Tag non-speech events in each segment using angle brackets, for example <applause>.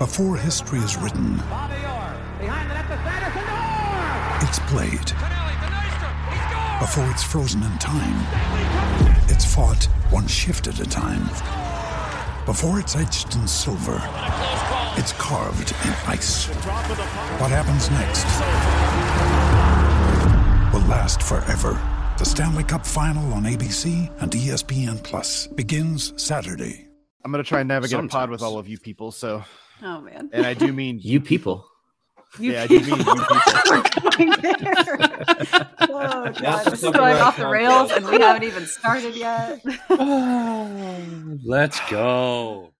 Before history is written, it's played. Before it's frozen in time, it's fought one shift at a time. Before it's etched in silver, it's carved in ice. What happens next will last forever. The Stanley Cup Final on ABC and ESPN Plus begins Saturday. I'm gonna try and navigate a pod with all of you people. So, Oh man. and I do mean You people. You yeah, I do mean you people. <laughs> Going there. <laughs> oh god, this is going off the rails, and we haven't even started yet. <laughs> <sighs> Let's go.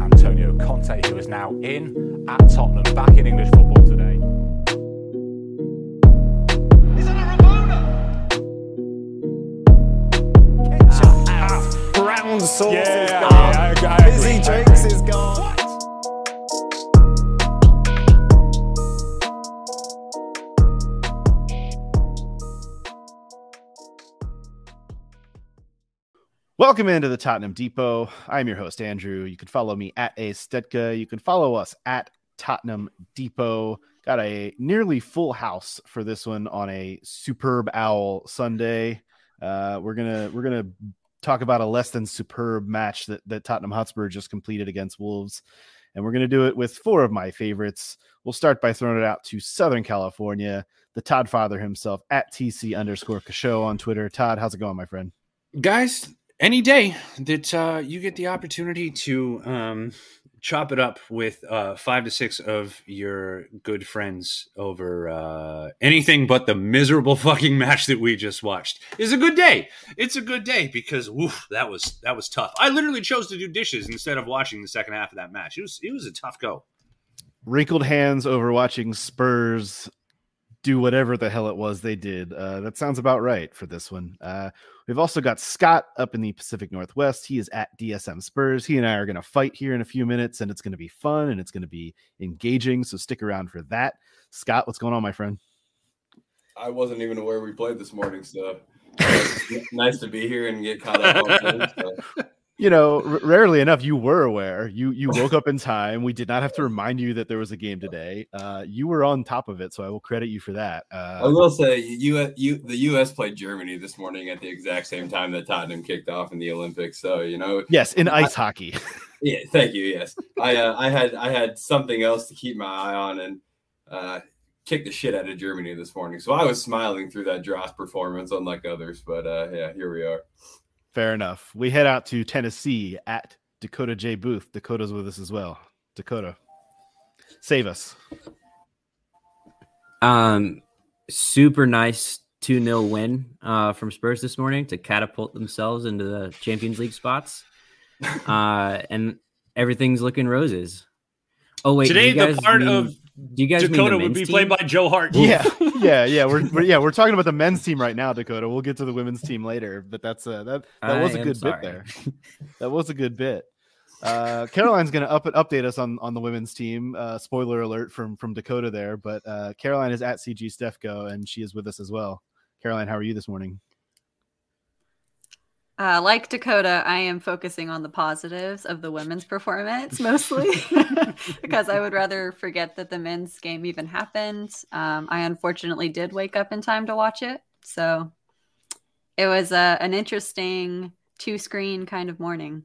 Antonio Conte, who is now in at Tottenham, back in English football today. Brown sauce Yeah, is yeah, gone. I, I agree. Busy I drinks is gone. Welcome into the Tottenham Depot. I'm your host, Andrew. You can follow me at A Stetka. You can follow us at Tottenham Depot. Got a nearly full house for this one on a superb owl Sunday. Uh, we're gonna we're gonna talk about a less than superb match that, that Tottenham Hotspur just completed against Wolves. And we're gonna do it with four of my favorites. We'll start by throwing it out to Southern California, the Todd Father himself at TC underscore Kasho on Twitter. Todd, how's it going, my friend? Guys, any day that uh, you get the opportunity to um, chop it up with uh, five to six of your good friends over uh, anything but the miserable <laughs> fucking match that we just watched is a good day. It's a good day because woof, that was that was tough. I literally chose to do dishes instead of watching the second half of that match. It was it was a tough go. wrinkled hands over watching Spurs do whatever the hell it was they did. Uh, that sounds about right for this one. Uh, we've also got Scott up in the Pacific Northwest. He is at DSM Spurs. He and I are going to fight here in a few minutes, and it's going to be fun and it's going to be engaging. So stick around for that. Scott, what's going on, my friend? I wasn't even aware we played this morning, so <laughs> nice to be here and get caught up on things. So. <laughs> You know, r- rarely enough, you were aware. You you woke up in time. We did not have to <laughs> remind you that there was a game today. Uh, you were on top of it, so I will credit you for that. I Uh, will say, you, you, the U.S. played Germany this morning at the exact same time that Tottenham kicked off in the Olympics. So you know, yes, in ice hockey. <laughs> yeah. Thank you. Yes, I uh, I had I had something else to keep my eye on and uh, kicked the shit out of Germany this morning. So I was smiling through that Dross performance, unlike others. But uh, yeah, here we are. Fair enough. We head out to Tennessee at Dakota J. Booth. Dakota's with us as well. Dakota, save us. Um, super nice 2 0 win uh, from Spurs this morning to catapult themselves into the Champions League spots. <laughs> Uh, and everything's looking roses. Oh, wait. Today, the part mean- of do you guys mean the Dakota would be team? played by Joe Hart. Yeah, <laughs> yeah, yeah. We're, <laughs> we're yeah we're talking about the men's team right now, Dakota. We'll get to the women's team later, but that's uh, that that was I a good sorry. bit there. That was a good bit. Uh, Caroline's going to up update us on on the women's team. Uh, spoiler alert from from Dakota there, but uh, Caroline is at CG Stefco and she is with us as well. Caroline, how are you this morning? Uh, like Dakota, I am focusing on the positives of the women's performance mostly <laughs> <laughs> because I would rather forget that the men's game even happened. Um, I unfortunately did wake up in time to watch it. So it was uh, an interesting two screen kind of morning.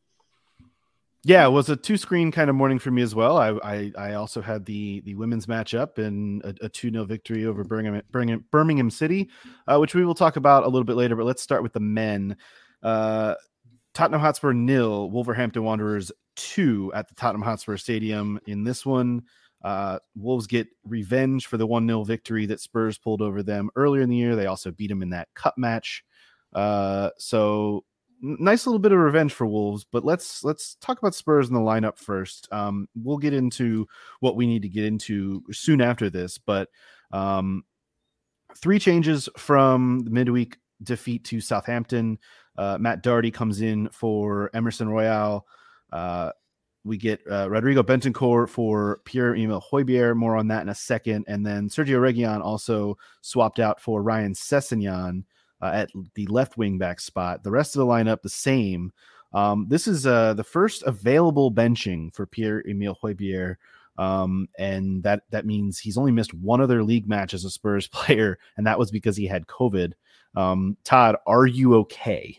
Yeah, it was a two screen kind of morning for me as well. I I, I also had the the women's matchup and a, a 2 0 victory over Birmingham, Birmingham, Birmingham City, uh, which we will talk about a little bit later. But let's start with the men. Uh, Tottenham Hotspur nil, Wolverhampton Wanderers two at the Tottenham Hotspur Stadium. In this one, uh, Wolves get revenge for the 1 0 victory that Spurs pulled over them earlier in the year. They also beat them in that cup match. Uh, so nice little bit of revenge for Wolves, but let's let's talk about Spurs in the lineup first. Um, we'll get into what we need to get into soon after this, but um, three changes from the midweek defeat to Southampton. Uh, Matt Doherty comes in for Emerson Royal. Uh, we get uh, Rodrigo Bentancur for Pierre Emil Højbjerg. More on that in a second. And then Sergio Reguilon also swapped out for Ryan Sessegnon uh, at the left wing back spot. The rest of the lineup the same. Um, this is uh, the first available benching for Pierre Emil Højbjerg. Um, and that that means he's only missed one other league match as a Spurs <laughs> player, and that was because he had COVID. Um, Todd, are you okay?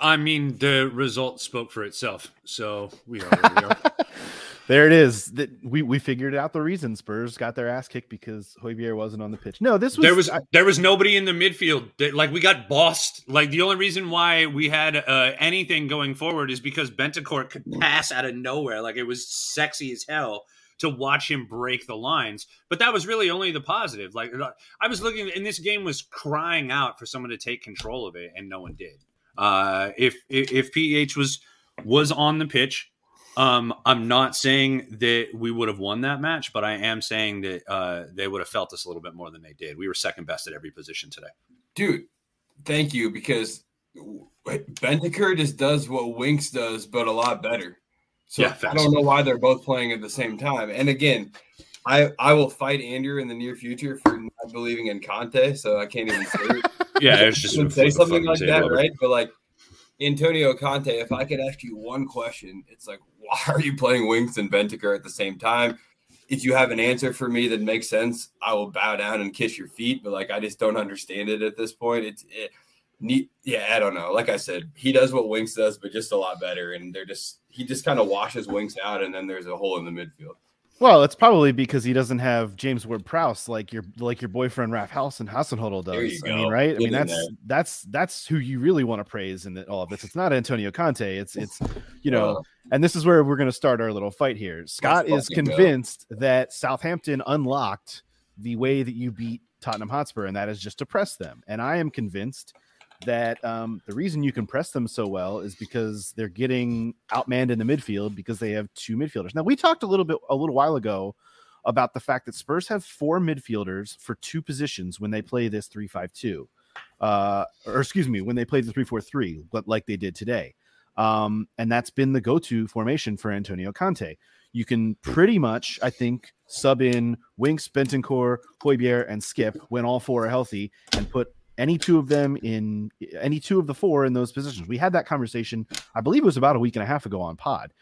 I mean, the result spoke for itself. So we are. We are. <laughs> there it is. That we we figured out the reason Spurs got their ass kicked because Højbjerg wasn't on the pitch. No, this was there was I, there was nobody in the midfield. That, like we got bossed. Like the only reason why we had uh, anything going forward is because Bentancur could pass out of nowhere. Like it was sexy as hell to watch him break the lines. But that was really only the positive. Like I was looking, and this game was crying out for someone to take control of it, and no one did. Uh, if if PEH was was on the pitch, um, I'm not saying that we would have won that match, but I am saying that uh, they would have felt us a little bit more than they did. We were second best at every position today. Dude, thank you because Bentancur just does what Winks does, but a lot better. So yeah, I don't know why they're both playing at the same time. And again, I I will fight Andrew in the near future for not believing in Conte, so I can't even say it. <laughs> yeah, it's just say something like that, right? But like Antonio Conte, if I could ask you one question, it's like, <laughs> why are you playing Winks and Bentancur at the same time? If you have an answer for me that makes sense, I will bow down and kiss your feet. But like, I just don't understand it at this point. It's it. Yeah, I don't know. Like I said, he does what Winks does, but just a lot better. And they're just he just kind of washes Winks out, and then there's a hole in the midfield. Well, it's probably because he doesn't have James Ward Prowse like your like your boyfriend Ralph House and Hasenhüttl does. I mean, right? I mean, that's there. that's that's who you really want to praise in all of this. It's not Antonio Conte. It's it's you know, and this is where we're going to start our little fight here. Scott is convinced go. that Southampton unlocked the way that you beat Tottenham Hotspur, and that is just to press them. And I am convinced that um, the reason you can press them so well is because they're getting outmanned in the midfield because they have two midfielders. Now we talked a little bit a little while ago about the fact that Spurs have four midfielders for two positions when they play this three-five-two, uh, or excuse me, when they play the three-four-three, but like they did today. Um, and that's been the go-to formation for Antonio Conte. You can pretty much, I think, sub in Winks, Bentancur, Højbjerg, and Skipp when all four are healthy, and put any two of them in any two of the four in those positions. We had that conversation, I believe it was about a week and a half ago on pod.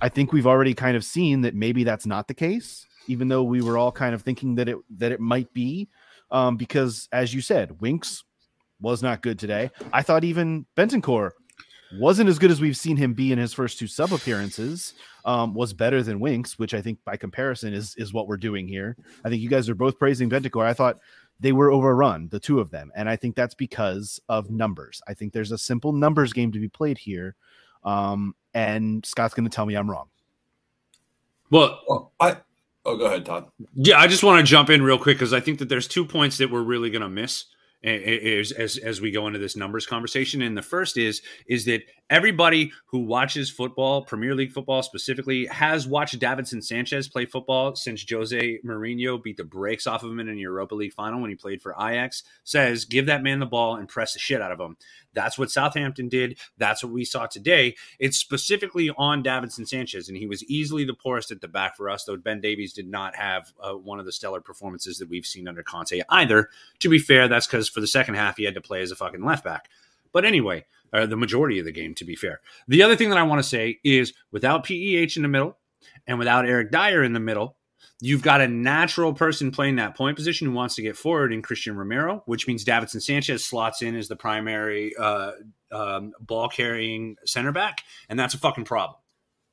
I think we've already kind of seen that maybe that's not the case, even though we were all kind of thinking that it that it might be. Um, because as you said, Winks was not good today. I thought even Bentancur wasn't as good as we've seen him be in his first two sub appearances. Um, was better than Winks, which I think by comparison is is what we're doing here. I think you guys are both praising Bentancur. I thought they were overrun, the two of them. And I think that's because of numbers. I think there's a simple numbers game to be played here. Um, and Scott's going to tell me I'm wrong. Well, well, I, oh, go ahead, Todd. Yeah, I just want to jump in real quick because I think that there's two points that we're really going to miss as, as as we go into this numbers conversation. And the first is is that everybody who watches football, Premier League football specifically, has watched Davinson Sanchez play football since Jose Mourinho beat the brakes off of him in a Europa League final when he played for Ajax. Says, give that man the ball and press the shit out of him. That's what Southampton did. That's what we saw today. It's specifically on Davinson Sanchez, and he was easily the poorest at the back for us, though Ben Davies did not have uh, one of the stellar performances that we've seen under Conte either. To be fair, that's because for the second half, he had to play as a fucking left back. But anyway, uh, the majority of the game, to be fair. The other thing that I want to say is without PEH in the middle and without Eric Dier in the middle, you've got a natural person playing that point position who wants to get forward in Cristian Romero, which means Davinson Sanchez slots in as the primary uh, um, ball carrying center back, and that's a fucking problem.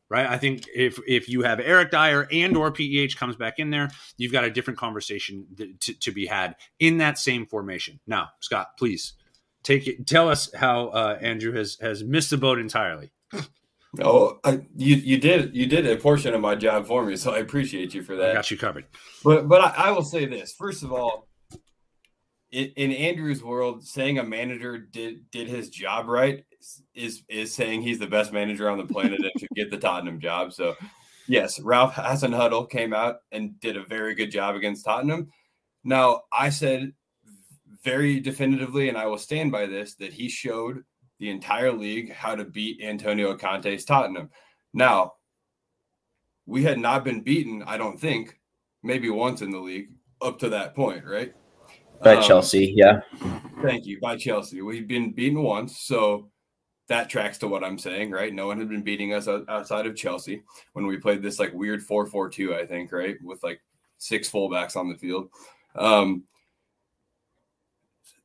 Right, I think if if you have Eric Dier and or PEH comes back in there, you've got a different conversation to, to be had in that same formation. Now, Scott, please take it. Tell us how uh, Andrew has has missed the boat entirely. Oh, I, you you did you did a portion of my job for me, so I appreciate you for that. I got you covered. But but I, I will say this first of all, in, in, Andrew's world, saying a manager did did his job right is is saying he's the best manager on the planet and should get the Tottenham job. So yes, Ralph Hasenhüttl came out and did a very good job against Tottenham. Now I said very definitively, and I will stand by this, that he showed the entire league how to beat Antonio Conte's Tottenham. Now, we had not been beaten, I don't think, maybe once in the league up to that point, right? By um, Chelsea, yeah. Thank you. By Chelsea. We've been beaten once. So that tracks to what I'm saying, right? No one had been beating us outside of Chelsea when we played this like weird 4 4 2, I think, right? With like six fullbacks on the field. Um,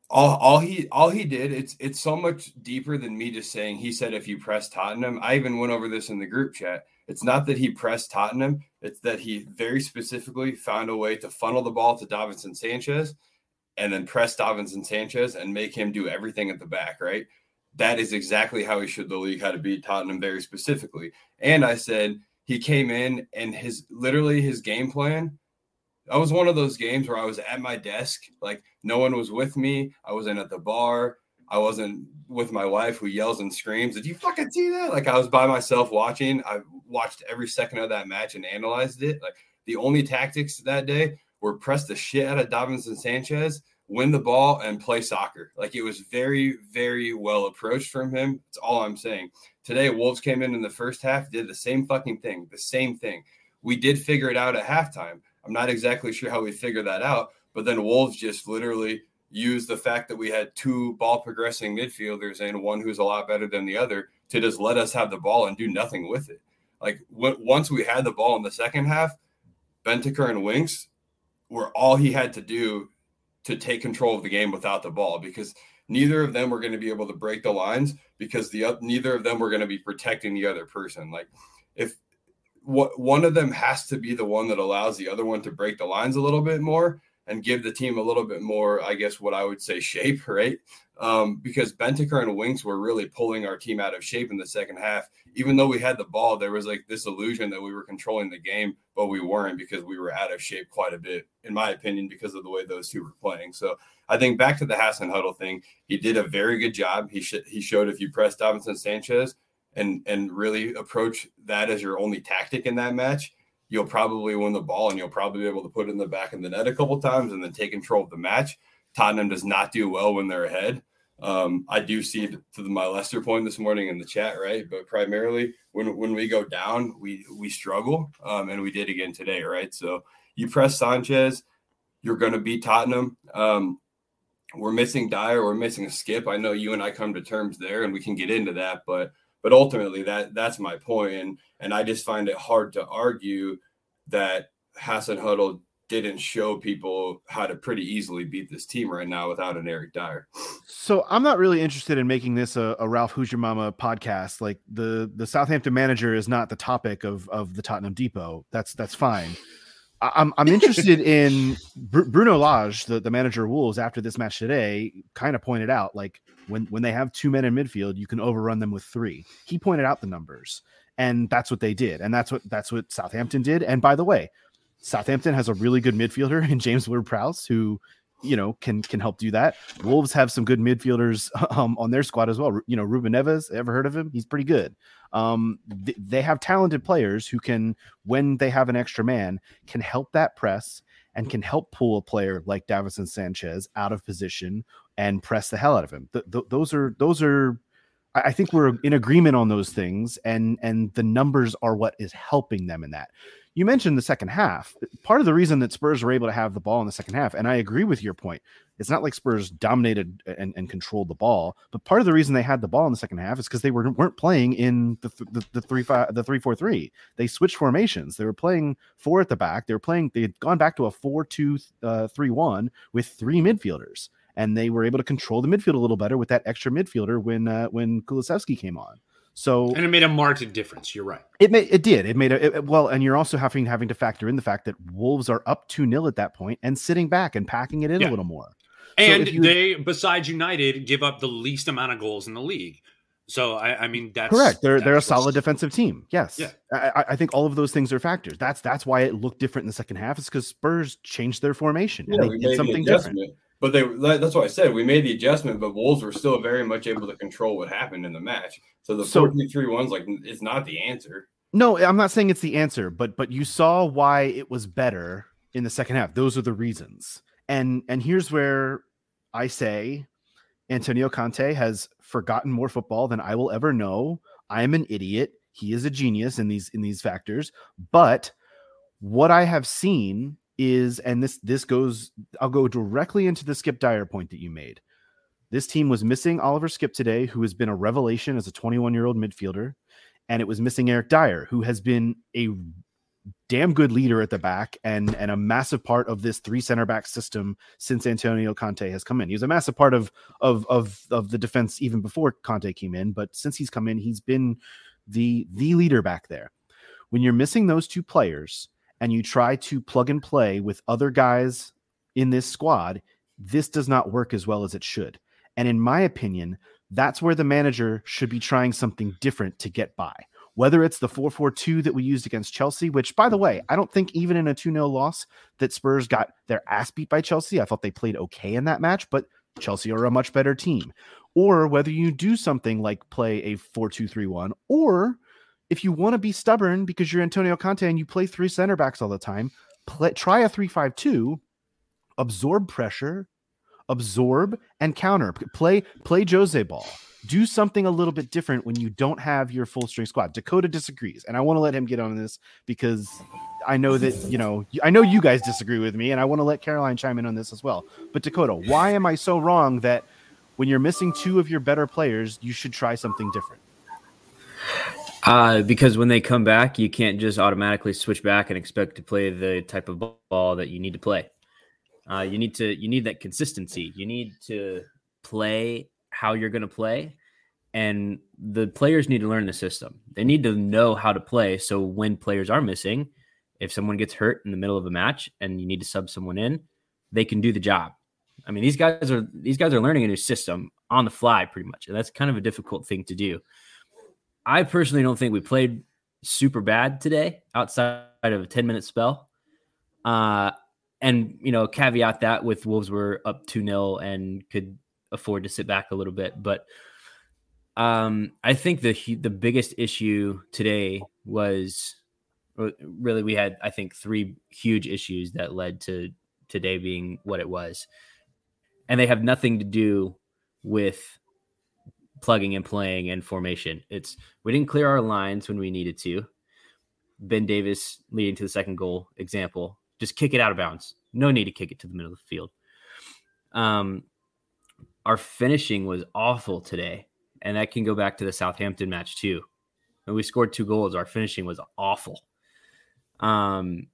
all, all he all he did it's it's so much deeper than me just saying he said if you press Tottenham I even went over this in the group chat. It's not that he pressed Tottenham it's that he very specifically found a way to funnel the ball to Davinson Sanchez and then press Davinson Sanchez and make him do everything at the back right? That is exactly how he should the league how to beat Tottenham very specifically. And I said he came in and his literally his game plan that was one of those games where I was at my desk, like no one was with me. I wasn't at the bar. I wasn't with my wife who yells and screams. Did you fucking see that? Like I was by myself watching. I watched every second of that match and analyzed it. Like the only tactics that day were press the shit out of Davinson Sanchez, win the ball, and play soccer. Like it was very, very well approached from him. That's all I'm saying. Today, Wolves came in in the first half, did the same fucking thing, the same thing. We did figure it out at halftime I'm not exactly sure how we figure that out. But then Wolves just literally used the fact that we had two ball progressing midfielders and one who's a lot better than the other to just let us have the ball and do nothing with it. Like w- once we had the ball in the second half, Bentancur and Winks were all he had to do to take control of the game without the ball because neither of them were going to be able to break the lines because the neither of them were going to be protecting the other person. Like if what one of them has to be the one that allows the other one to break the lines a little bit more and give the team a little bit more, I guess, what I would say <laughs> shape, right? Um, because Bentancur and Winks were really pulling our team out of shape in the second half. Even though we had the ball, there was like this illusion that we were controlling the game, but we weren't because we were out of shape quite a bit, in my opinion, because of the way those two were playing. So I think back to the Hasenhüttl thing, he did a very good job. He sh- he showed if you press Davinson Sanchez, and and really approach that as your only tactic in that match, you'll probably win the ball and you'll probably be able to put it in the back of the net a couple times and then take control of the match. Tottenham does not do well when they're ahead. Um, I do see to the, my Leicester point this morning in the chat, right? But primarily when when we go down, we we struggle, um, and we did again today, right? So you press Sanchez, you're going to beat Tottenham. Um, we're missing Dier, we're missing a Skipp. I know you and I come to terms there, and we can get into that, but but ultimately, that that's my point, and and I just find it hard to argue that Hasenhüttl didn't show people how to pretty easily beat this team right now without an Eric Dier. So I'm not really interested in making this a, a Ralph Who's Your Mama podcast. Like the the Southampton manager is not the topic of of the Tottenham Depot. That's that's fine. I'm I'm interested in <laughs> Br- Bruno Lage, the, the manager of Wolves, after this match today, kind of pointed out like when when they have two men in midfield, you can overrun them with three. He pointed out the numbers, and that's what they did, and that's what that's what Southampton did. And by the way, Southampton has a really good midfielder <laughs> in James Ward-Prowse, who you know can can help do that. Wolves have some good midfielders <laughs> um, on their squad as well. You know, Ruben Neves, ever heard of him? He's pretty good. Um, th- they have talented players who can, when they have an extra man, can help that press and can help pull a player like Davinson Sanchez out of position and press the hell out of him. Th- th- those are those are. I think we're in agreement on those things, and and the numbers are what is helping them in that you mentioned the second half. Part of the reason that Spurs were able to have the ball in the second half, and I agree with your point, it's not like Spurs dominated and, and controlled the ball, but part of the reason they had the ball in the second half is because they were, weren't playing in the, the, the three five the three four three. They switched formations. They were playing four at the back. They were playing. They had gone back to a four two uh, three one with three midfielders, and they were able to control the midfield a little better with that extra midfielder when uh, when Kulusevski came on. So and it made a marked difference. You're right. It made it did. It made a it, well, and you're also having having to factor in the fact that Wolves are up two 0 at that point and sitting back and packing it in yeah. a little more. And so you, they, besides United, give up the least amount of goals in the league. So I, I mean that's correct. They're that's they're a solid defensive team. Yes. Yeah. I, I, think all of those things are factors. That's that's why it looked different in the second half. Is because Spurs changed their formation yeah, and they did something different. But they that's what I said. We made the adjustment, but Wolves were still very much able to control what happened in the match. So the so, 4 one's like it's not the answer. No, I'm not saying it's the answer, but but you saw why it was better in the second half. Those are the reasons. And and here's where I say Antonio Conte has forgotten more football than I will ever know. I am an idiot. He is a genius in these in these factors, but what I have seen is and this this goes I'll go directly into the Skipp Dier point that you made. This team was missing Oliver Skipp today, who has been a revelation as a 21 year old midfielder, and it was missing Eric Dier, who has been a damn good leader at the back and and a massive part of this three center back system since Antonio Conte has come in. He was a massive part of of of of the defense even before Conte came in, but since he's come in, he's been the the leader back there. When you're missing those two players and you try to plug and play with other guys in this squad, this does not work as well as it should. And in my opinion, that's where the manager should be trying something different to get by whether it's the 4-4-2 that we used against Chelsea, which by the way, I don't think even in a 2-0 loss that Spurs got their ass beat by Chelsea. I thought they played okay in that match, but Chelsea are a much better team. Or whether you do something like play a 4-2-3-1 or if you want to be stubborn because you're Antonio Conte and you play three center backs all the time, play, try a 3-5-2, absorb pressure, absorb and counter. Play play Jose ball do something a little bit different when you don't have your full string squad. Dakota disagrees, and I want to let him get on this because I know that you know I know you guys disagree with me, and I want to let Caroline chime in on this as well. But Dakota, why am I so wrong that when you're missing two of your better players, you should try something different? Uh, because when they come back, you can't just automatically switch back and expect to play the type of ball that you need to play. Uh, you need to you need that consistency. You need to play how you're going to play and the players need to learn the system. They need to know how to play so when players are missing, if someone gets hurt in the middle of a match and you need to sub someone in, they can do the job. I mean, these guys are these guys are learning a new system on the fly pretty much, and that's kind of a difficult thing to do. I personally don't think we played super bad today outside of a 10 minute spell. Uh, and you know, caveat that with Wolves were up 2 0 and could afford to sit back a little bit. But um, I think the the biggest issue today was really we had I think three huge issues that led to today being what it was, and they have nothing to do with plugging and playing and formation. It's we didn't clear our lines when we needed to. Ben Davies leading to the second goal example. Just kick it out of bounds. No need to kick it to the middle of the field. Um, our finishing was awful today, and that can go back to the Southampton match too. When we scored two goals, our finishing was awful. Um,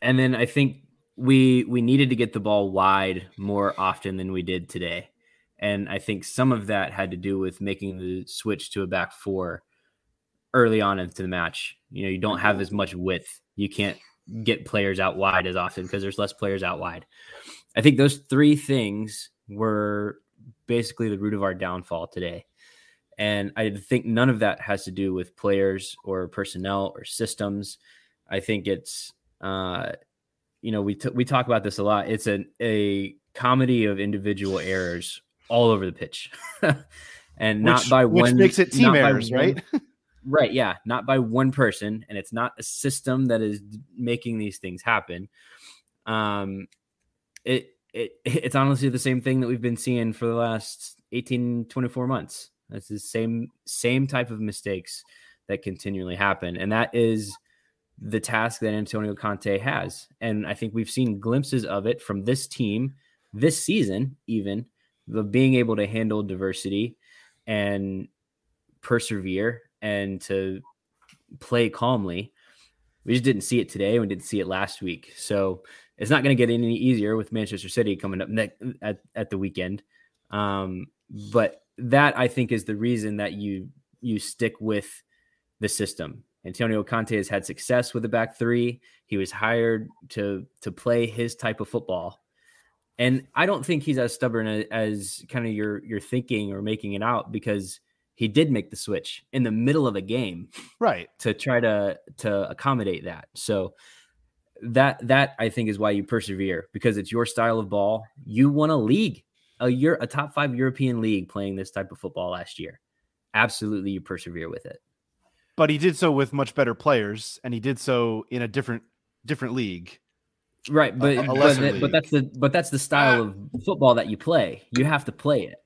and then I think we we needed to get the ball wide more often than we did today, and I think some of that had to do with making the switch to a back four early on into the match. You know, you don't have as much width. You can't get players out wide as often because there's less players out wide. I think those three things were basically the root of our downfall today. And I think none of that has to do with players or personnel or systems. I think it's, uh, you know, we t- we talk about this a lot. It's a a comedy of individual errors all over the pitch, <laughs> and not which, by which one. makes it team errors, one, right? <laughs> right. Yeah, not by one person, and it's not a system that is making these things happen. Um, it it, <laughs> it's honestly the same thing that we've been seeing for the last 18 24 months That's the same same type of mistakes that continually happen and that is the task that antonio conte has and i think we've seen glimpses of it from this team this season even of being able to handle diversity and persevere and to play calmly we just didn't see it today we didn't see it last week so it's not going to get any easier with Manchester City coming up next at, at the weekend. Um, but that I think is the reason that you you stick with the system. Antonio Conte has had success with the back three. He was hired to to play his type of football, and I don't think he's as stubborn as, as kind of your your thinking or making it out because he did make the switch in the middle of a game, right, to try to to accommodate that. So that that I think is why you persevere because it's your style of ball. You won a league, a year, a top five European league playing this type of football last year. Absolutely, you persevere with it. But he did so with much better players, and he did so in a different different league. Right, but but, that, but, that's the but that's the style uh, of football that you play. You have to play it.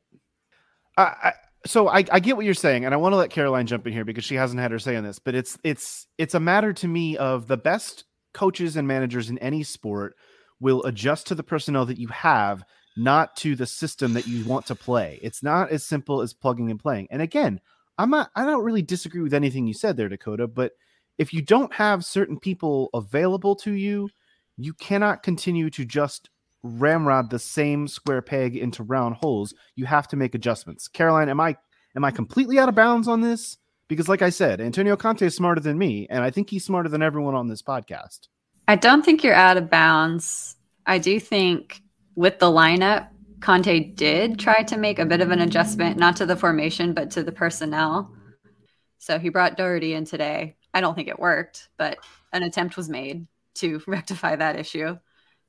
I, I so I, I get what you're saying, and I want to let Caroline jump in here because she hasn't had her say on this. But it's it's it's a matter to me of the best coaches and managers in any sport will adjust to the personnel that you have not to the system that you want to play. It's not as simple as plugging and playing. And again, I'm not I don't really disagree with anything you said there, Dakota, but if you don't have certain people available to you, you cannot continue to just ramrod the same square peg into round holes. You have to make adjustments. Caroline, am I am I completely out of bounds on this? Because like I said, Antonio Conte is smarter than me, and I think he's smarter than everyone on this podcast. I don't think you're out of bounds. I do think with the lineup, Conte did try to make a bit of an adjustment, not to the formation, but to the personnel. So he brought Doherty in today. I don't think it worked, but an attempt was made to <laughs> rectify that issue.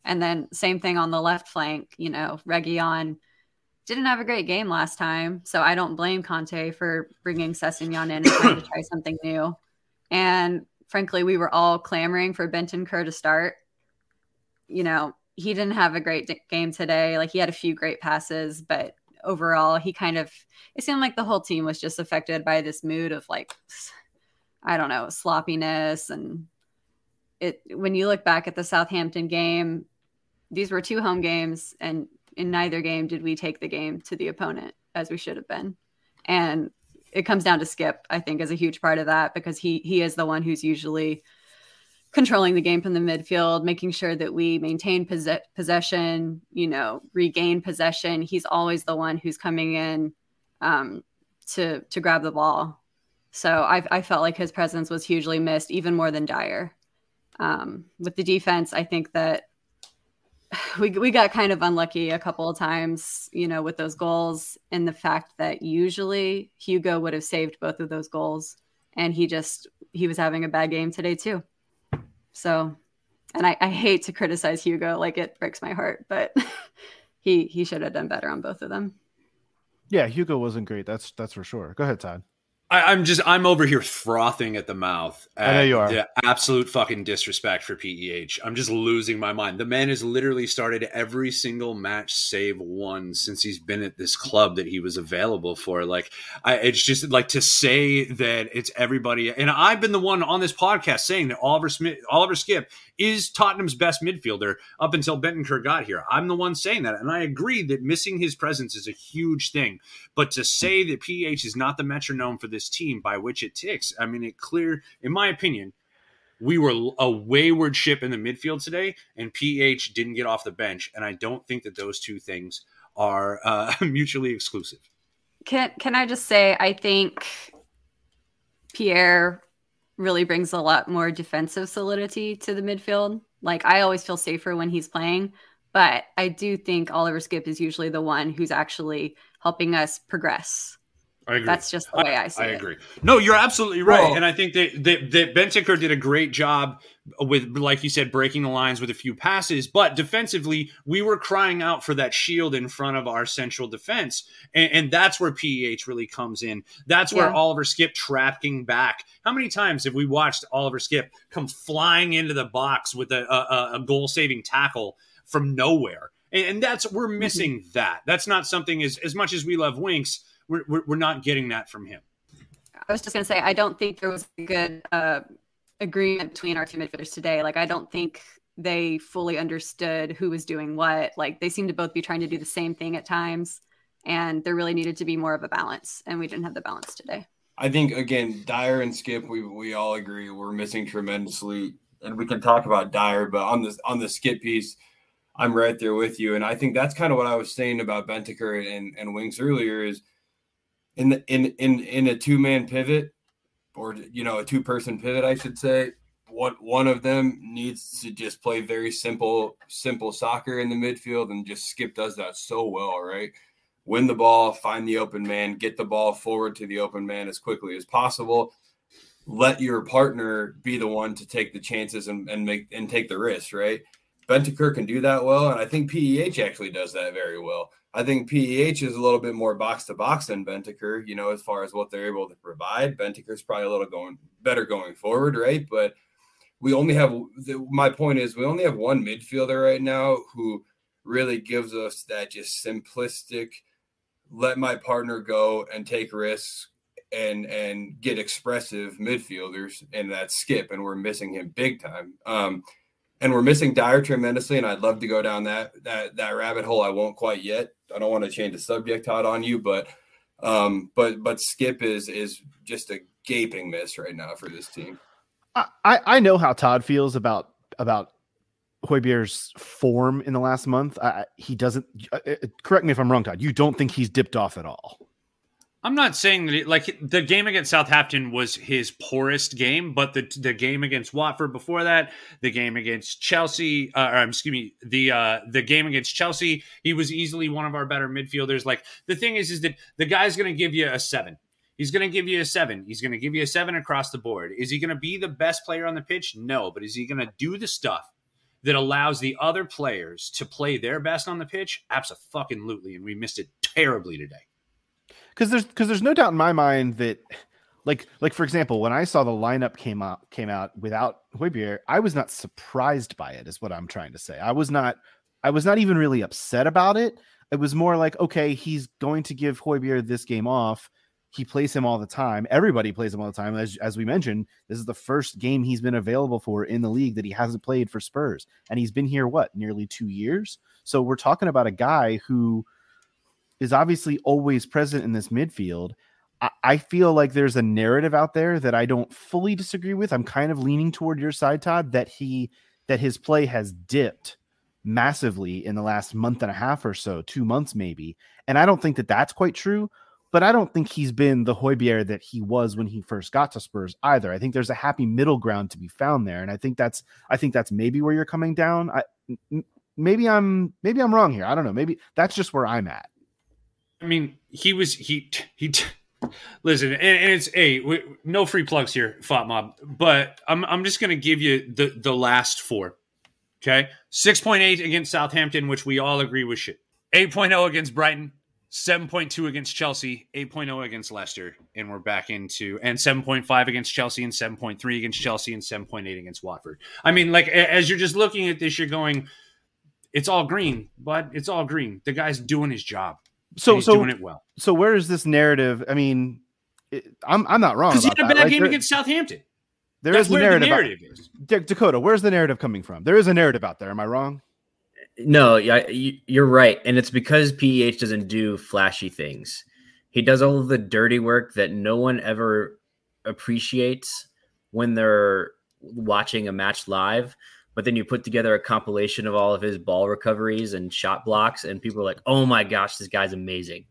And then same thing on the left flank, you know, Reguilón didn't have a great game last time. So I don't blame Conte for bringing Sessegnon in and trying to try something new. And frankly, we were all clamoring for Bentancur to start. You know, he didn't have a great game today. Like he had a few great passes, but overall, he kind of it seemed like the whole team was just affected by this mood of like I don't know, sloppiness and it when you look back at the Southampton game, these were two home games and in neither game did we take the game to the opponent as we should have been. And it comes down to Skipp, I think, is a huge part of that because he he is the one who's usually controlling the game from the midfield, making sure that we maintain possess- possession, you know, regain possession. He's always the one who's coming in um, to to grab the ball. So I, I felt like his presence was hugely missed, even more than Dier. Um, with the defense, I think that <sighs> we we got kind of unlucky a couple of times, you know, with those goals and the fact that usually Hugo would have saved both of those goals, and he just he was having a bad game today too. So, and I, I hate to criticize Hugo, like it breaks my heart, but <laughs> he he should have done better on both of them. Yeah, Hugo wasn't great. That's that's for sure. Go ahead, Todd. I, am just I'm over here frothing at the mouth. At I know you are. The absolute fucking disrespect for PEH. I'm just losing my mind. The man has literally started every single match save one since he's been at this club that he was available for. Like, I, it's just like to say that it's everybody. And I've been the one on this podcast saying that Oliver Smith, Oliver Skipp is Tottenham's best midfielder up until Bentancur got here. I'm the one saying that, and I agree that missing his presence is a huge thing. But to say that PEH is not the metronome for this team by which it ticks, I mean, it clear, in my opinion, we were a wayward ship in the midfield today, and PH didn't get off the bench. And I don't think that those two things are uh, <laughs> mutually exclusive. Can Can I just say I think Pierre really brings a lot more defensive solidity to the midfield. Like I always feel safer when he's playing, but I do think Oliver Skipp is usually the one who's actually helping us progress. I agree. That's just the way I, I see I it. I agree. No, you're absolutely right, Well- and I think that that, that Bentancur did a great job with, like you said, breaking the lines with a few passes. But defensively, we were crying out for that shield in front of our central defense, and, and that's where PEH really comes in. That's where Yeah. Oliver Skipp tracking back. How many times have we watched Oliver Skipp come flying into the box with a, a, a goal saving tackle from nowhere? And, and that's we're mm-hmm. missing that. That's not something as as much as we love Winks. We're, we're, we're not getting that from him. I was just going to say, I don't think there was a good uh, agreement between our two midfielders today. Like, I don't think they fully understood who was doing what. Like, they seemed to both be trying to do the same thing at times. And there really needed to be more of a balance. And we didn't have the balance today. I think again, Dier and Skipp, we we all agree we're missing tremendously, and we can talk about Dier, but on this on the Skipp piece, I'm right there with you, and I think that's kind of what I was saying about Bentancur and and Winks earlier is in in in in a two man pivot, or you know a two person pivot, I should say. One one of them needs to just play very simple simple soccer in the midfield, and just Skipp does that so well, right? win the ball, find the open man, get the ball forward to the open man as quickly as possible. Let your partner be the one to take the chances and, and make and take the risk right? Bentancur can do that well, and I think PEH actually does that very well. I think PEH is a little bit more box to box than Bentancur, you know, as far as what they're able to provide. Bentancur's probably a little going better going forward, right? But we only have my point is we only have one midfielder right now who really gives us that just simplistic let my partner go and take risks and and get expressive midfielders and that Skipp and we're missing him big time um and we're missing Dier tremendously. And I'd love to go down that that that rabbit hole. I won't quite yet. I don't want to change the subject, Todd, on you, but um, but but Skipp is is just a gaping miss right now for this team. I I know how Todd feels about about Højbjerg's form in the last month. I, he doesn't. Uh, uh, correct me if I'm wrong, Todd. You don't think he's dipped off at all? I'm not saying that like the game against Southampton was his poorest game, but the the game against Watford before that, the game against Chelsea, uh, or excuse me, the uh, the game against Chelsea, he was easily one of our better midfielders. Like the thing is, is that the guy's going to give you a seven. He's going to give you a seven. He's going to give you a seven across the board. Is he going to be the best player on the pitch? No, but is he going to do the stuff that allows the other players to play their best on the pitch? Absolutely, and we missed it terribly today because there's because there's no doubt in my mind that like like for example when i saw the lineup came out came out without Højbjerg, i was not surprised by it is what i'm trying to say. I was not i was not even really upset about it. It was more like okay he's going to give Højbjerg this game off. He plays him all the time. Everybody plays him all the time. As, as we mentioned this is the first game he's been available for in the league that he hasn't played for spurs. And he's been here what nearly two years? So we're talking about a guy who is obviously always present in this midfield. I, feel like there's a narrative out there that I don't fully disagree with. I'm kind of leaning toward your side, Todd, that he that his play has dipped massively in the last month and a half or so, two months maybe. And I don't think that that's quite true. But I don't think he's been the Højbjerg that he was when he first got to Spurs either. I think there's a happy middle ground to be found there, and I think that's I think that's maybe where you're coming down. I maybe I'm maybe I'm wrong here. I don't know. Maybe that's just where I'm at. I mean, he was he he. Listen, and, and it's a hey, no free plugs here, FotMob. But I'm I'm just gonna give you the the last four. Okay, six point eight against Southampton, which we all agree was shit. 8.0 against Brighton, 7.2 against Chelsea, 8.0 against Leicester, and we're back into and 7.5 against Chelsea and 7.3 against Chelsea and 7.8 against Watford. I mean, like as you're just looking at this, you're going, it's all green, but it's all green. The guy's doing his job so he's so doing it well. So where is this narrative? I mean, it, I'm I'm not wrong. Because he had a bad like, game there, against Southampton. There That's is a narrative. the narrative out, is. D- Dakota, where's the narrative coming from? There is a narrative out there. Am I wrong? No, yeah, you're right, and it's because PEH doesn't do flashy things. He does all of the dirty work that no one ever appreciates when they're watching a match live. But then you put together a compilation of all of his ball recoveries and shot blocks, and people are like, "Oh my gosh, this guy's amazing."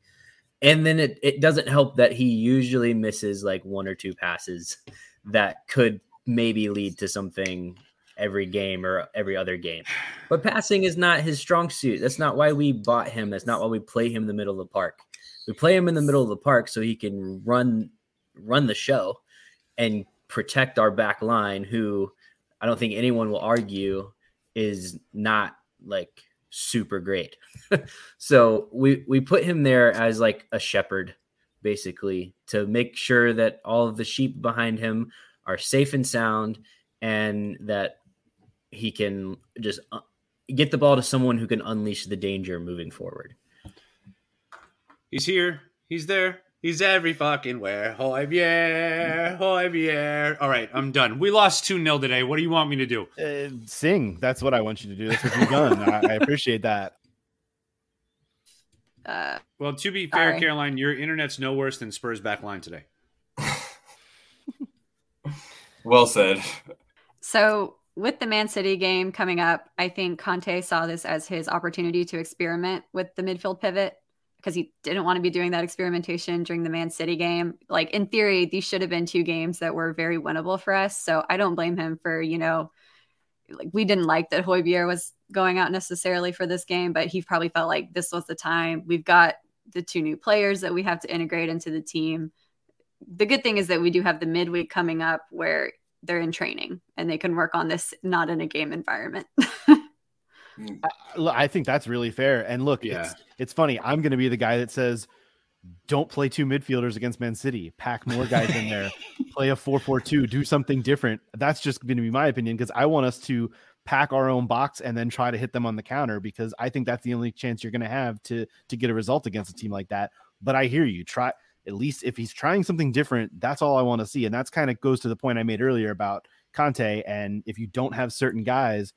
And then it, it doesn't help that he usually misses like one or two passes that could maybe lead to something every game or every other game. But passing is not his strong suit. That's not why we bought him. That's not why we play him in the middle of the park. We play him in the middle of the park so he can run run the show and protect our back line who I don't think anyone will argue is not like super great. <laughs> so we we put him there as like a shepherd basically to make sure that all of the sheep behind him are safe and sound and that he can just uh, get the ball to someone who can unleash the danger moving forward. He's here. He's there. He's every fucking where. Højbjerg, Højbjerg. All right, I'm done. We lost 2 0 today. What do you want me to do? Uh, sing. That's what I want you to do. That's what you've done. I, I appreciate that. Uh, Well, to be fair, Sorry. Caroline, your internet's no worse than Spurs back line today. <laughs> Well said. So with the Man City game coming up, I think Conte saw this as his opportunity to experiment with the midfield pivot because he didn't want to be doing that experimentation during the Man City game. Like in theory, these should have been two games that were very winnable for us. So I don't blame him for, you know, like we didn't like that Højbjerg was going out necessarily for this game, but he probably felt like this was the time. We've got the two new players that we have to integrate into the team. The good thing is that we do have the midweek coming up where they're in training and they can work on this not in a game environment. <laughs> Look, I think that's really fair. And look, Yeah. it's it's funny. I'm going to be the guy that says, "Don't play two midfielders against Man City. Pack more guys in there. <laughs> Play a 4-4-2. Do something different." That's just going to be my opinion because I want us to pack our own box and then try to hit them on the counter because I think that's the only chance you're going to have to to get a result against a team like that. But I hear you. Try at least if he's trying something different. That's all I want to see, and that's kind of goes to the point I made earlier about Conte. And if you don't have certain guys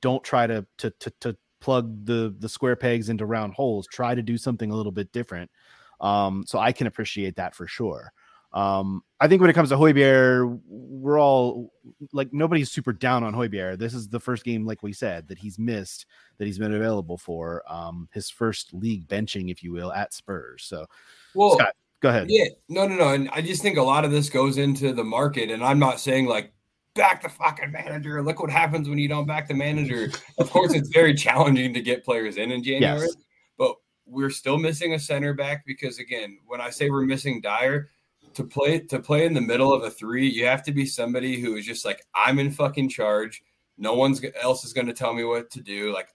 don't try to to to, to plug the the square pegs into round holes. Try to do something a little bit different. Um, so I can appreciate that for sure. Um, I think when it comes to Højbjerg, we're all like nobody's super down on Højbjerg. This is the first game, like we said, that he's missed that he's been available for. Um, his first league benching, if you will, at Spurs. So, Well, Scott, go ahead. Yeah, no, no, no. And I just think a lot of this goes into the market. And I'm not saying like back the fucking manager. Look what happens when you don't back the manager. Of course, it's very <laughs> challenging to get players in in January, Yes. but we're still missing a center back because again, when I say we're missing Dier. To play to play in the middle of a three, you have to be somebody who is just like I'm in fucking charge. No one's else is going to tell me what to do. Like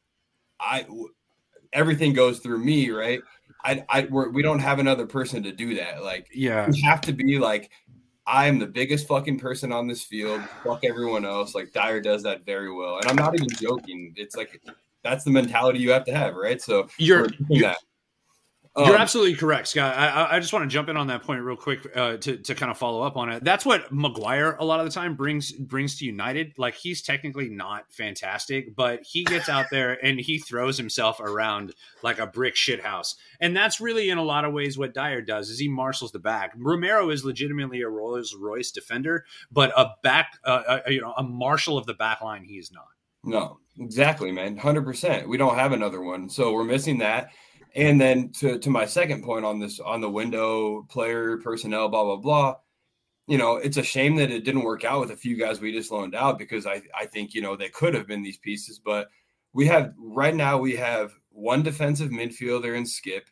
I, w- everything goes through me, right? I, I, we're, we don't have another person to do that. Like Yeah. you have to be like, I'm the biggest fucking person on this field. Fuck everyone else. Like Dier does that very well, and I'm not even joking. It's like that's the mentality you have to have, right? So You're you're, that. You're Um, absolutely correct, Scott. I, I- just want to jump in on that point real quick uh, to to kind of follow up on it. That's what Maguire a lot of the time brings brings to United. Like he's technically not fantastic, but he gets out there and he throws himself around like a brick shit house. And that's really in a lot of ways what Dier does is he marshals the back. Romero is legitimately a Rolls Royce defender, but a back uh, uh, you know a marshal of the back line he is not. No, exactly, man. 100%. We don't have another one. So we're missing that. And then to, to my second point on this, on the window player personnel, blah, blah, blah. You know, it's a shame that it didn't work out with a few guys we just loaned out because I, I think, you know, they could have been these pieces. But we have right now, we have one defensive midfielder in Skipp.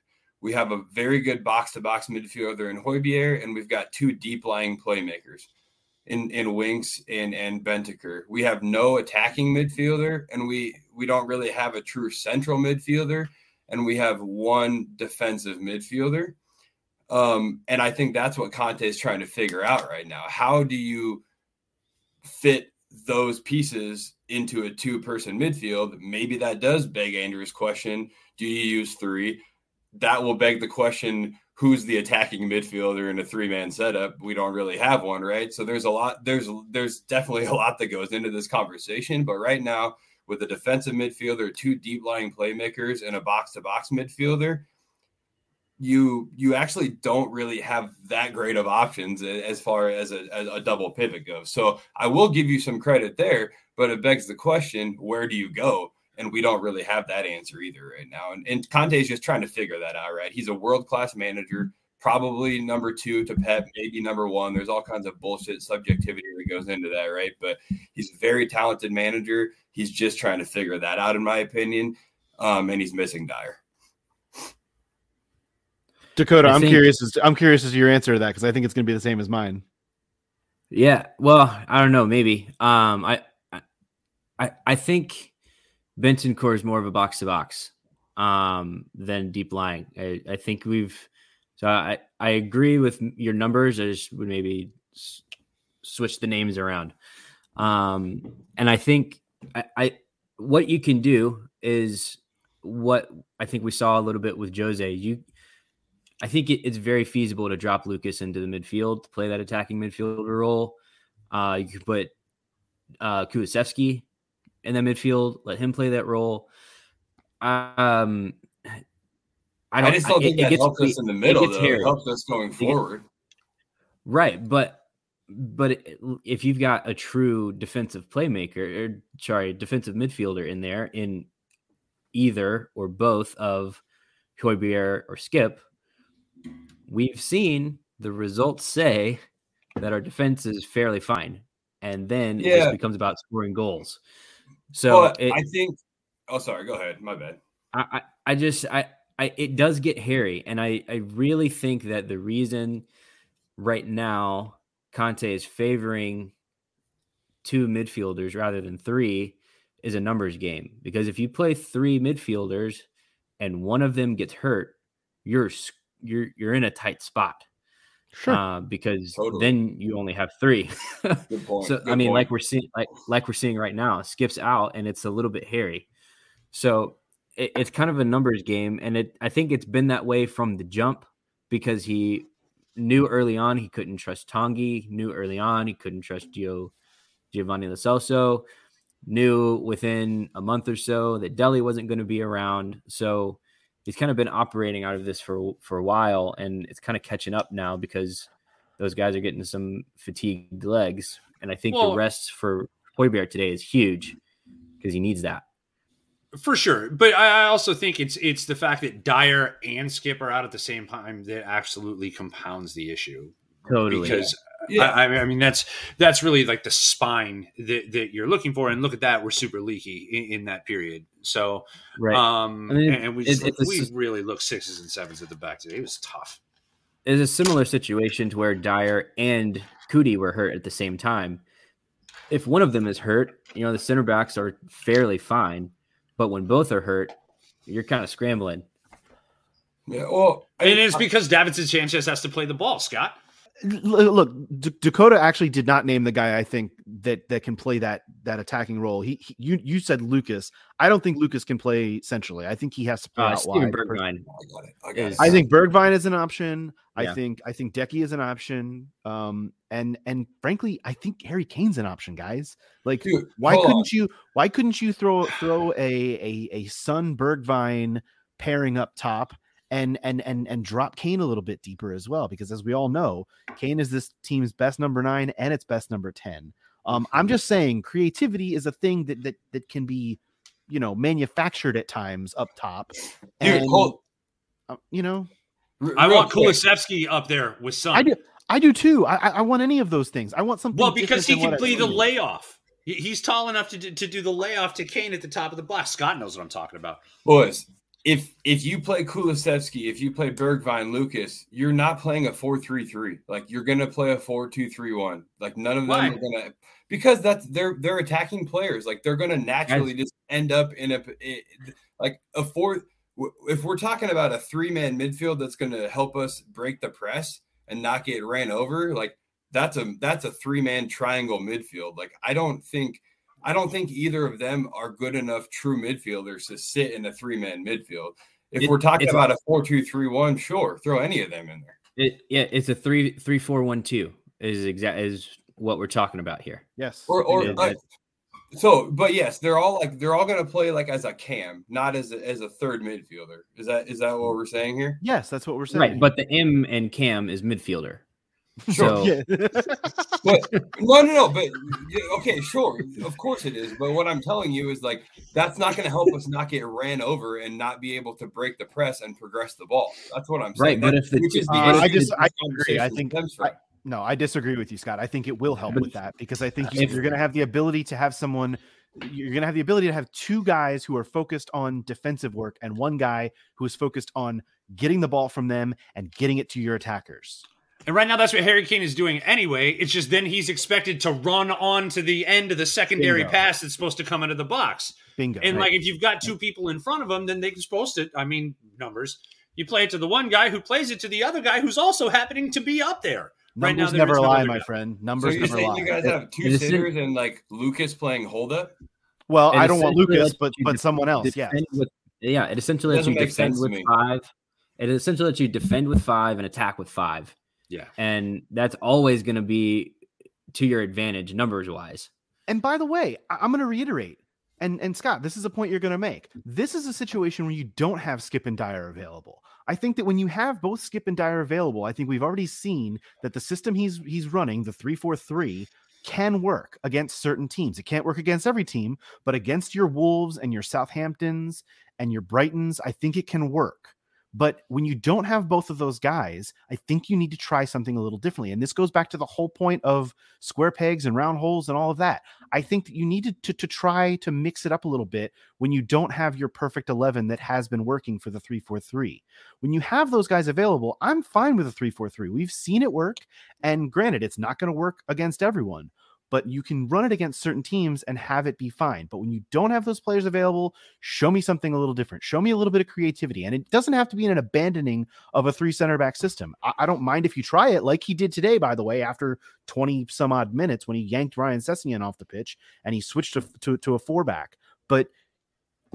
We have a very good box to box midfielder in Højbjerg, and we've got two deep lying playmakers in in Winks and and Bentancur. We have no attacking midfielder, and we we don't really have a true central midfielder, and we have one defensive midfielder. Um, and I think that's what Conte is trying to figure out right now. How do you fit those pieces into a two-person midfield? Maybe that does beg Andrew's question: Do you use three? That will beg the question: who's the attacking midfielder in a three-man setup we don't really have one right so there's a lot there's there's definitely <laughs> a lot that goes into this conversation but right now with a defensive midfielder two deep lying playmakers and a box to box midfielder you you actually don't really have that great of options as far as a, as a double pivot goes so i will give you some credit there but it begs the question where do you go and we don't really have that answer either right now. And, and Conte is just trying to figure that out, right? He's a world class manager, probably number two to Pep, maybe number one. There's all kinds of bullshit subjectivity that goes into that, right? But he's a very talented manager. He's just trying to figure that out, in my opinion. Um, and he's missing Dier. Dakota, I I'm think- curious. As I'm curious as to your answer to that because I think it's going to be the same as mine. Yeah, well, I don't know, maybe. Um, I, I, I think Bentancur is more of a box to box, um, than deep lying. I, I think we've. So I, I agree with your numbers. I just would maybe s- switch the names around. Um, and I think I, I, what you can do is what I think we saw a little bit with Jose. You, I think it, it's very feasible to drop Lucas into the midfield to play that attacking midfielder role. Uh, you could put uh, in the midfield, let him play that role. Um, I I, don't. just don't it- think it that gets helps us in the middle, though. It helps us going forward. Right, but but if you've got a true defensive playmaker, or sorry, defensive midfielder in there in either or both of Højbjerg or Skipp, we've seen the results say that our defense is fairly fine, and then it just becomes about scoring goals. So but it, I think. Oh, sorry. Go ahead. My bad. I, I I just I, I it does get hairy, and I I really think that the reason right now Conte is favoring two midfielders rather than three is a numbers game because if you play three midfielders and one of them gets hurt, you're you're you're in a tight spot. Sure. Uh, because Totally. then you only have three. <laughs> Good point. So Good I mean, point. like we're seeing, like like we're seeing right now, Skipp's out and it's a little bit hairy. So it, it's kind of a numbers game, and it I think it's been that way from the jump because he knew early on he couldn't trust Tanguy, knew early on he couldn't trust Gio Giovanni Lo Celso. knew within a month or so that Dele wasn't going to be around. So he's kind of been operating out of this for for a while, and it's kind of catching up now because those guys are getting some fatigued legs. And I think Well- the rest for Højbjerg today is huge because he needs that. For sure, but I I also think it's it's the fact that Dier and Skipp are out at the same time that absolutely compounds the issue. Totally. Because Yeah. I, I mean that's that's really like the spine that, that you're looking for, and look at that, we're super leaky in, in that period. So, right. um, I mean, and we it- just, it's a we s- really look sixes and sevens at the back today. It was tough. It's a similar situation to where Dier and Cuti were hurt at the same time. If one of them is hurt, you know, the center backs are fairly fine. But when both are hurt, you're kind of scrambling. Yeah, well, And it's because Davinson Sanchez has to play the ball, Scott. L- look D- dakota actually did not name the guy i think that that can play that that attacking role he, he- you you said lucas i don't think lucas can play centrally i think he has to play Uh, out Steven wide Bergwijn. I got it. I got it. i think Bergwijn is an option i think i think Deki is an option um and and frankly i think harry kane's an option guys like Dude, why couldn't on. you why couldn't you throw throw a a a Son Bergwijn pairing up top and and and and drop Kane a little bit deeper as well because as we all know Kane is this team's best number 9 and its best number 10 um I'm just saying creativity is a thing that that that can be you know manufactured at times up top Dude, hold. uh, you know I want quick. Kulusevski up there with some. I do I do too I I I want any of those things I want something Well, because he can play the layoff. He's tall enough to do, to do the layoff to Kane at the top of the box. Scott knows what I'm talking about. Boys, if if you play Kulusevski, if you play Bergwijn, Lucas, you're not playing a 4-3-3. Like you're gonna play a 4-2-3-1. Like none of them Why? are gonna because that's they're they're attacking players. Like they're gonna naturally just end up in a like a four. If we're talking about a three man midfield that's gonna help us break the press and not get ran over, like that's a that's a three man triangle midfield. Like I don't think I don't think either of them are good enough true midfielders to sit in a three man midfield. If It- we're talking about a four two three one, sure, throw any of them in there. It, yeah, it's a three three four one two is exact is what we're talking about here. yes Or or Yeah, like, so, but yes, they're all like they're all gonna play like as a cam, not as a, as a third midfielder. Is that is that what we're saying here? yes that's what we're saying Right, but the M and Cam is midfielder. <laughs> Sure. So yeah But no, no, no. But okay, sure, of course it is. But what I'm telling you is like that's not going to help us not get ran over and not be able to break the press and progress the ball. That's what I'm saying. Right, but That- if the which two- is Uh, the I just- I agree. I think- stems from. I- No, I disagree with you, Scott. I think it will help with that because I think you, If- you're going to have the ability to have someone. You're going to have the ability to have two guys who are focused on defensive work and one guy who is focused on getting the ball from them and getting it to your attackers. And right now, that's what Harry Kane is doing anyway. It's just then he's expected to run on to the end of the secondary Bingo. pass that's supposed to come into the box. Bingo. And right? like if you've got two people in front of him, then they're supposed to. I mean, numbers. You play it to the one guy who plays it to the other guy who's also happening to be up there. right now, Numbers there is never no lie, my guy. friend. So Numbers you're never lie. you guys have two it is- sitters and like Lucas playing hold up? well, It I don't want Lucas, but but def- someone else. Yeah. with- yeah, it essentially lets you defend with me. five. It essentially lets you defend with five and attack with five. Yeah. And that's always going to be to your advantage numbers wise. And by the way, I- I'm going to reiterate, and and Scott, this is a point you're going to make. This is a situation where you don't have Skipp and Dier available. I think that when you have both Skipp and Dier available, I think we've already seen that the system he's he's running, the three four three, can work against certain teams. It can't work against every team, but against your Wolves and your Southamptons and your Brightons, I think it can work. But when you don't have both of those guys, I think you need to try something a little differently. And this goes back to the whole point of square pegs and round holes and all of that. I think that you need to, to, to try to mix it up a little bit when you don't have your perfect 11 that has been working for the 343. When you have those guys available, I'm fine with a 343. We've seen it work. And granted, it's not going to work against everyone, but you can run it against certain teams and have it be fine. But when you don't have those players available, show me something a little different. Show me a little bit of creativity. And it doesn't have to be an abandoning of a three center back system. I, I don't mind if you try it, like he did today, by the way, after 20 some odd minutes when he yanked Ryan Sessegnon off the pitch and he switched to, to, to a four back. But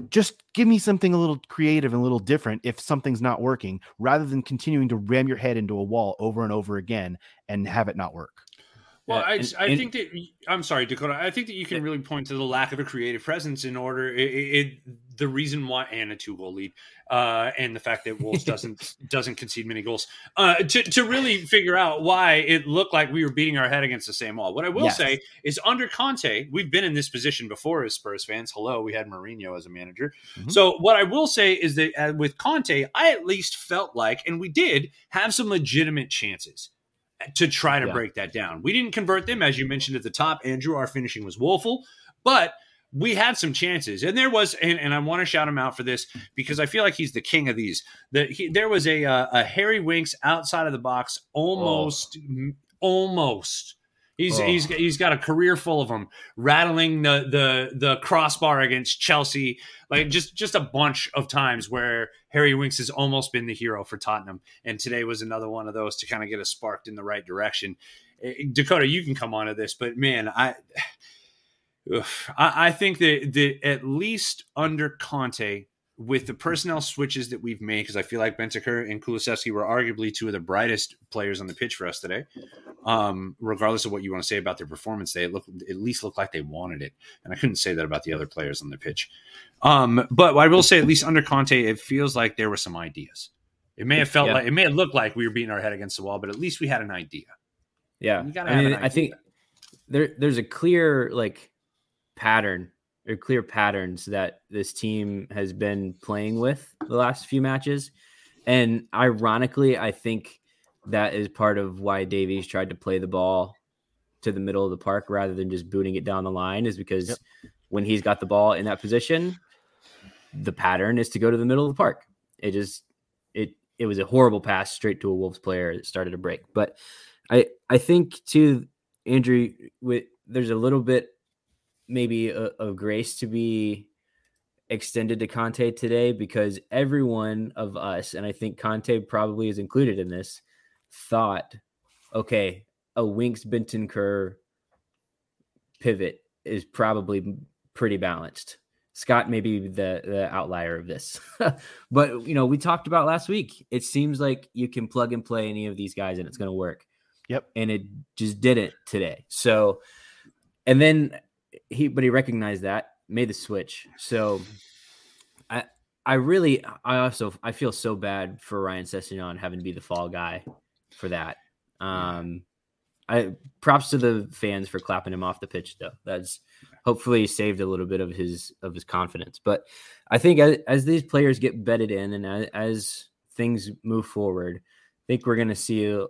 just give me something a little creative and a little different if something's not working rather than continuing to ram your head into a wall over and over again and have it not work. Well, Yeah, I, and- I think that I'm sorry, Dakota. I think that you can really point to the lack of a creative presence in order. It, it, the reason why and a two goal lead, uh, and the fact that Wolves <laughs> doesn't doesn't concede many goals, uh, to to really figure out why it looked like we were beating our head against the same wall. What I will Yes. say is, under Conte, we've been in this position before as Spurs fans. Hello, we had Mourinho as a manager. Mhm. So what I will say is that uh, with Conte, I at least felt like, and we did have some legitimate chances to try to Yeah. break that down. We didn't convert them, as you mentioned at the top. Andrew, our finishing was woeful, but we had some chances, and there was, and, and I want to shout him out for this because I feel like he's the king of these. That he, there was a uh, a Harry Winks outside of the box, almost, almost. He's, Oh. he's he's got a career full of them rattling the the the crossbar against Chelsea like just just a bunch of times where Harry Winks has almost been the hero for Tottenham and today was another one of those to kind of get us sparked in the right direction. Eh, Dakota, you can come on to this, but man. <sighs> I, I think that, that at least under Conte, with the personnel switches that we've made, because I feel like Bentancur and Kulusevski were arguably two of the brightest players on the pitch for us today. Um, regardless of what you want to say about their performance, they look at least looked like they wanted it, and I couldn't say that about the other players on the pitch. Um, but I will say, at least under Conte, it feels like there were some ideas. It may have felt Yeah. like it may have looked like we were beating our head against the wall, but at least we had an idea. Yeah, You gotta I mean, an I think there there's a clear like pattern or clear patterns that this team has been playing with the last few matches, and ironically, I think that is part of why Davies tried to play the ball to the middle of the park rather than just booting it down the line, is because Yep. when he's got the ball in that position, the pattern is to go to the middle of the park. It just it it was a horrible pass straight to a Wolves player that started a break, but. I I think too, Andrew. With there's a little bit maybe a- of grace to be extended to Conte today because every one of us, and I think Conte probably is included in this, thought, okay, a Winks Bentancur pivot is probably pretty balanced. Scott may be the, the outlier of this. <laughs> but you know, we talked about last week. It seems like you can plug and play any of these guys and it's gonna work Yep. and it just didn't today. So, and then he, but he recognized that, made the switch. So, I, I really, I also, I feel so bad for Ryan Sessegnon having to be the fall guy for that. Um, I props to the fans for clapping him off the pitch though. That's hopefully saved a little bit of his of his confidence. But I think as, as these players get bedded in and as, as things move forward, I think we're going to see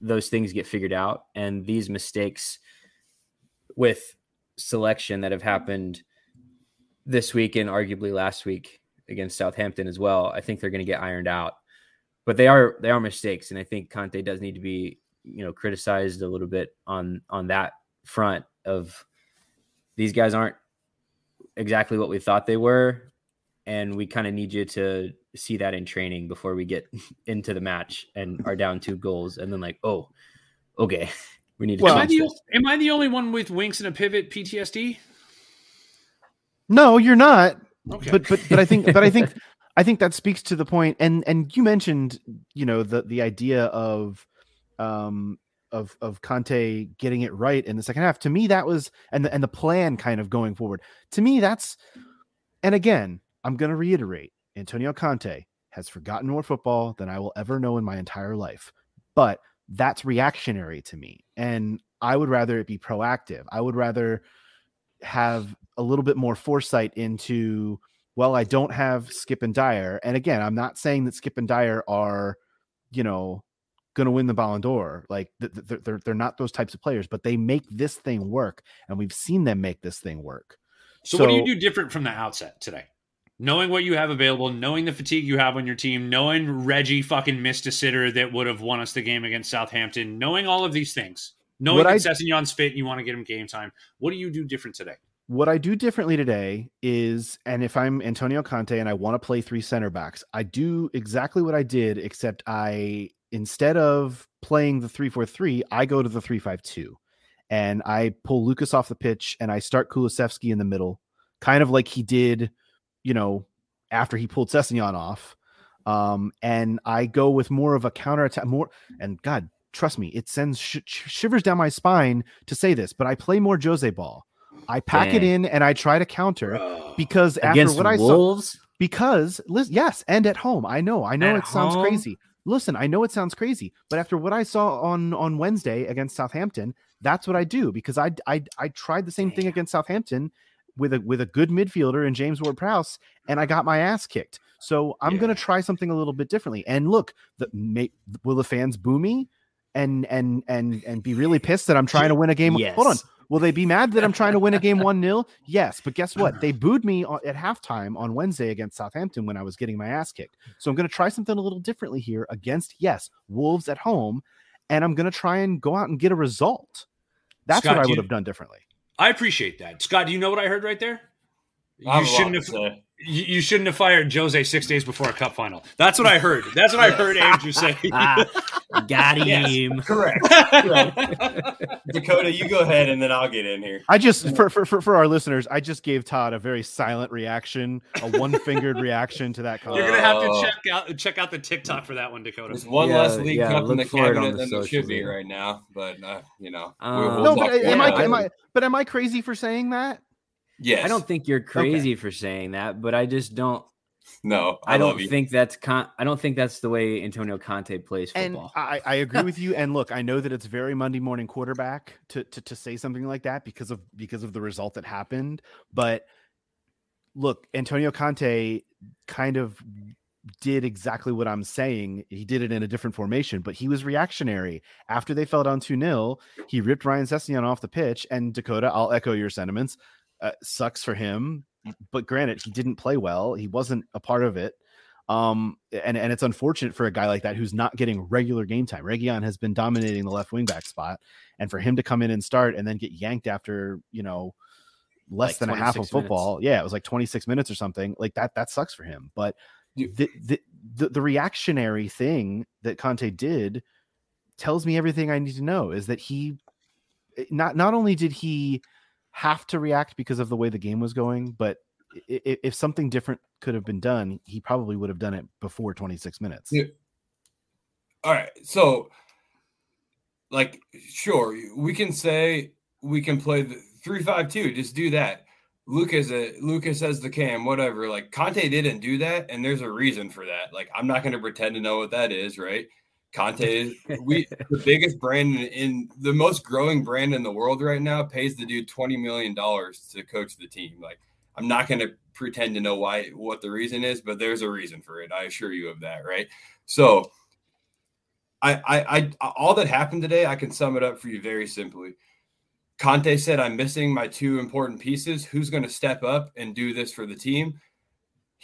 those things get figured out and these mistakes with selection that have happened this week and arguably last week against Southampton as well. I think they're going to get ironed out. But they are they are mistakes and I think Conte does need to be, you know, criticized a little bit on on that front of these guys aren't exactly what we thought they were and we kind of need you to see that in training before we get <laughs> into the match and are down two goals and then like oh okay <laughs> we need to Well, am, I the, am I the only one with Winks and a pivot PTSD? No, you're not. Okay. But but but I think but I think <laughs> I think that speaks to the point and and you mentioned, you know, the the idea of um of of Conte getting it right in the second half. To me that was and the, and the plan kind of going forward. To me that's and again, I'm going to reiterate, Antonio Conte has forgotten more football than I will ever know in my entire life. But that's reactionary to me and I would rather it be proactive. I would rather have a little bit more foresight into well i don't have Skipp and Dier and again i'm not saying that Skipp and Dier are you know going to win the ballon d'or like th- th- they're, they're, they're not those types of players but they make this thing work and we've seen them make this thing work So, what do you do different from the outset today? Knowing what you have available, knowing the fatigue you have on your team, knowing Reggie fucking missed a sitter that would have won us the game against Southampton, knowing all of these things, knowing What that Sessegnon's fit and you want to get him game time, what do you do different today? what I do differently today is, and if I'm Antonio Conte and I want to play three center backs, I do exactly what I did, except I instead of playing the three four three, I go to the three five two, and I pull Lucas off the pitch and I start Kulusevski in the middle, kind of like he did, you know, after he pulled Sessegnon off. Um, and I go with more of a counter attack, more and God, trust me, it sends sh- sh- shivers down my spine to say this, but I play more Jose ball. I pack it in and I try to counter Bro. because after Against what I saw, because lis- yes, and at home. I know, I know At it sounds home? crazy. Listen, I know it sounds crazy, but after what I saw on on Wednesday against Southampton, that's what I do because I I I tried the same thing against Southampton with a with a good midfielder and James Ward-Prowse, and I got my ass kicked. So I'm Yeah. gonna try something a little bit differently. And look, the may, will the fans boo me and and and and be really pissed that I'm trying to win a game? Hold on. Will they be mad that I'm trying to win a game <laughs> 1 0? Yes. But guess what? They <sighs> booed me at halftime on Wednesday against Southampton when I was getting my ass kicked. So I'm going to try something a little differently here against, yes, Wolves at home. And I'm going to try and go out and get a result. That's Scott, what I would have done differently. I appreciate that, Scott. Do you know what I heard right there? You shouldn't have. say. You, you shouldn't have fired Jose six days before a cup final. That's what I heard. That's what I heard Andrew say. <laughs> ah, got <laughs> Yes. him. Correct. <laughs> Dakota, you go ahead and then I'll get in here. I just, for, for, for, for our listeners, I just gave Todd a very silent reaction, a one fingered reaction to that call. You're gonna have to check out check out the TikTok for that one, Dakota. There's one Yeah, less league yeah, cup in look the for cabinet the than there should be right now, but uh, you know, Um, we'll, we'll no, but am I, am. I, but am I crazy for saying that? Yes. I don't think you're crazy for saying that, but I just don't. No, I, I, don't you. think that's con- I don't think that's the way Antonio Conte plays And football. I, I agree with you. And <laughs> look, I know that it's very Monday morning quarterback to, to to say something like that because of because of the result that happened. But look, Antonio Conte kind of did exactly what I'm saying. He did it in a different formation, but he was reactionary. After they fell down 2 0, he ripped Ryan Sessegnon off the pitch. And Dakota, I'll echo your sentiments. Uh, sucks for him. But granted, he didn't play well. He wasn't a part of it. Um, and, and it's unfortunate for a guy like that who's not getting regular game time. Reguilón has been dominating the left wing back spot, and for him to come in and start and then get yanked after you know less Like than a half of 26 football, yeah, it was like 26 minutes or something like that. That sucks for him. But the the the, the reactionary thing that Conte did tells me everything I need to know. Is that he eh, not not only did he have to react because of the way the game was going, but i- i- if something different could have been done, he probably would have done it before 26 minutes. Yeah. All right. So, like, sure, we can say we can play the three five two. Just do that. Lucas, uh, Lucas has the cam, whatever. Like Conte didn't do that, and there's a reason for that. Like I'm not going to pretend to know what that is, right? Conte is <laughs> we the biggest brand in, in the most growing brand in the world right now pays the dude twenty million dollars to coach the team. Like I'm not going to pretend to know why what the reason is, but there's a reason for it. I assure you of that, right? So I, I, I, all that happened today, I can sum it up for you very simply. Conte said, I'm missing my two important pieces. Who's going to step up and do this for the team?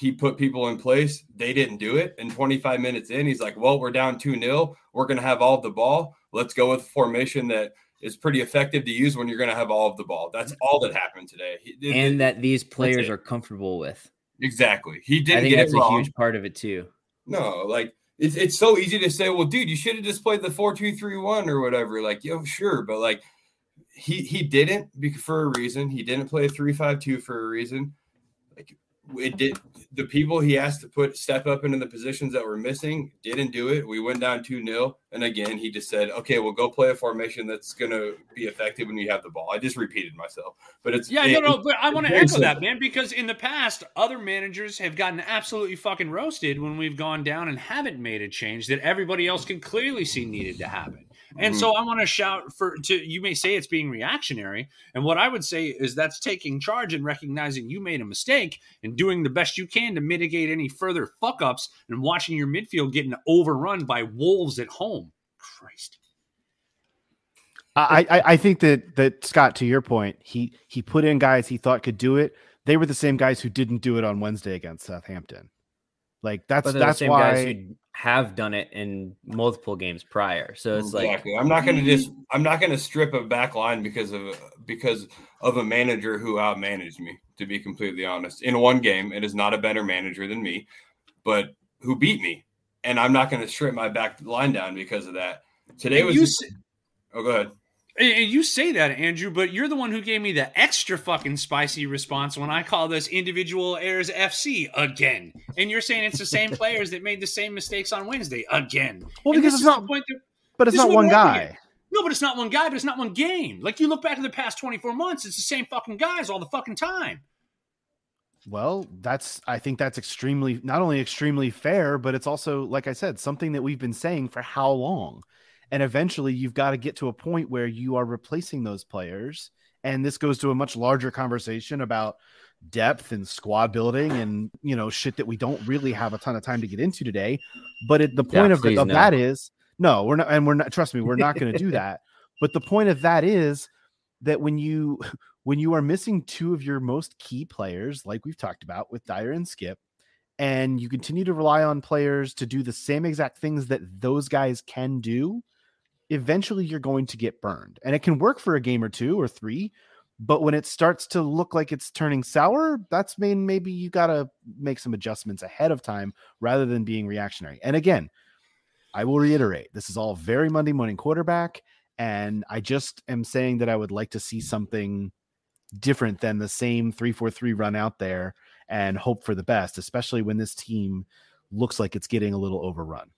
He put people in place. They didn't do it. And 25 minutes in, he's like, Well, we're down 2 0. We're going to have all of the ball. Let's go with a formation that is pretty effective to use when you're going to have all of the ball. That's all that happened today. It- and it- that these players are comfortable with. exactly. He didn't think get that's a huge part of it too. No, like it's it's so easy to say, well, dude, you should have just played the four two three one or whatever. Like, yo, sure, but like he he didn't for a reason. He didn't play three five two for a reason. Like it did the people he asked to put step up into the positions that were missing didn't do it. We went down 2 0. And again, he just said, okay, well, go play a formation that's going to be effective when you have the ball. I just repeated myself, but it's Yeah, it- no, no, but I want to echo that, man, because in the past, other managers have gotten absolutely fucking roasted when we've gone down and haven't made a change that everybody else can clearly see needed to happen. And Mm-hmm. so I want to shout for to you may say it's being reactionary, and what I would say is that's taking charge and recognizing you made a mistake and doing the best you can to mitigate any further fuck ups and watching your midfield getting overrun by wolves at home. Christ. I, I I think that that Scott, to your point, he he put in guys he thought could do it. They were the same guys who didn't do it on Wednesday against Southampton. Like that's But they're the that's same why guys who have done it in multiple games prior. So it's like. I'm not going to just I'm not going to strip a back line because of because of a manager who outmanaged me. To be completely honest, in one game, it is not a better manager than me, but who beat me, and I'm not going to strip my back line down because of that. Today And was. you s- oh, go ahead. And you say that, Andrew, but you're the one who gave me the extra fucking spicy response when I call this individual errors FC again. And you're saying it's the same <laughs> players that made the same mistakes on Wednesday again. Well, And because it's not- point that- But it's not one guy. No, but it's not one guy, but it's not one game. Like you look back at the past 24 months, it's the same fucking guys all the fucking time. Well, that's I think that's extremely not only extremely fair, but it's also like I said, something that we've been saying for how long. And eventually you've got to get to a point where you are replacing those players. And this goes to a much larger conversation about depth and squad building and you know shit that we don't really have a ton of time to get into today. But it, the Yeah, point of, of no. that is no, we're not, and we're not. Trust me, we're not going to do <laughs> that. But the point of that is that when you <laughs> when you are missing two of your most key players, like we've talked about with Dier and Skipp, and you continue to rely on players to do the same exact things that those guys can do, eventually you're going to get burned. And it can work for a game or two or three, but when it starts to look like it's turning sour, that's mean maybe you got to make some adjustments ahead of time rather than being reactionary. And again, I will reiterate, this is all very Monday morning quarterback. And I just am saying that I would like to see something different than the same 343 run out there and hope for the best, especially when this team looks like it's getting a little overrun.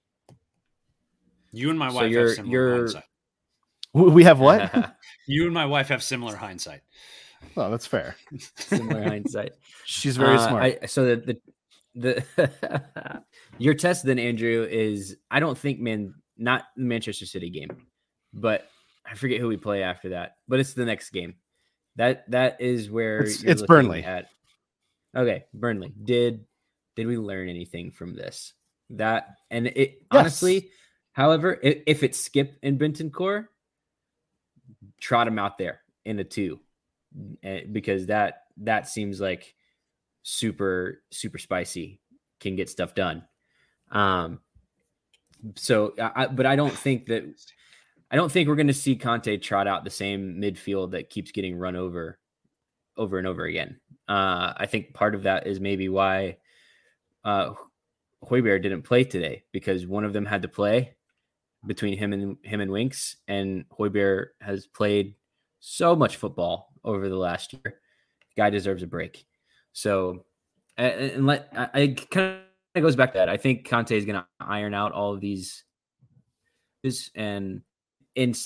You and my So wife you're- have similar you're- hindsight. <laughs> We have what? <laughs> You and my wife have similar hindsight. Well, that's fair. <laughs> Similar hindsight. She's very Uh, smart. I, so the the, the your test then Andrew is I don't think man not the Manchester City game, but I forget who we play after that. But it's the next game. That that is where It's- you're it's Burnley. At okay, Burnley. Did did we learn anything from this? That and it honestly, however, if, it's Skipp and Bentancur, trot him out there in a two, eh, because that that seems like super super spicy can get stuff done. Um, so, I- but I don't think that I don't think we're going to see Conte trot out the same midfield that keeps getting run over, over and over again. Uh, I think part of that is maybe why uh, Højbjerg didn't play today because one of them had to play between him and him and Winks, and Højbjerg has played so much football over the last year. Guy deserves a break. So, and, and let I, I kind of goes back to that. I think Conte is going to iron out all of these, and and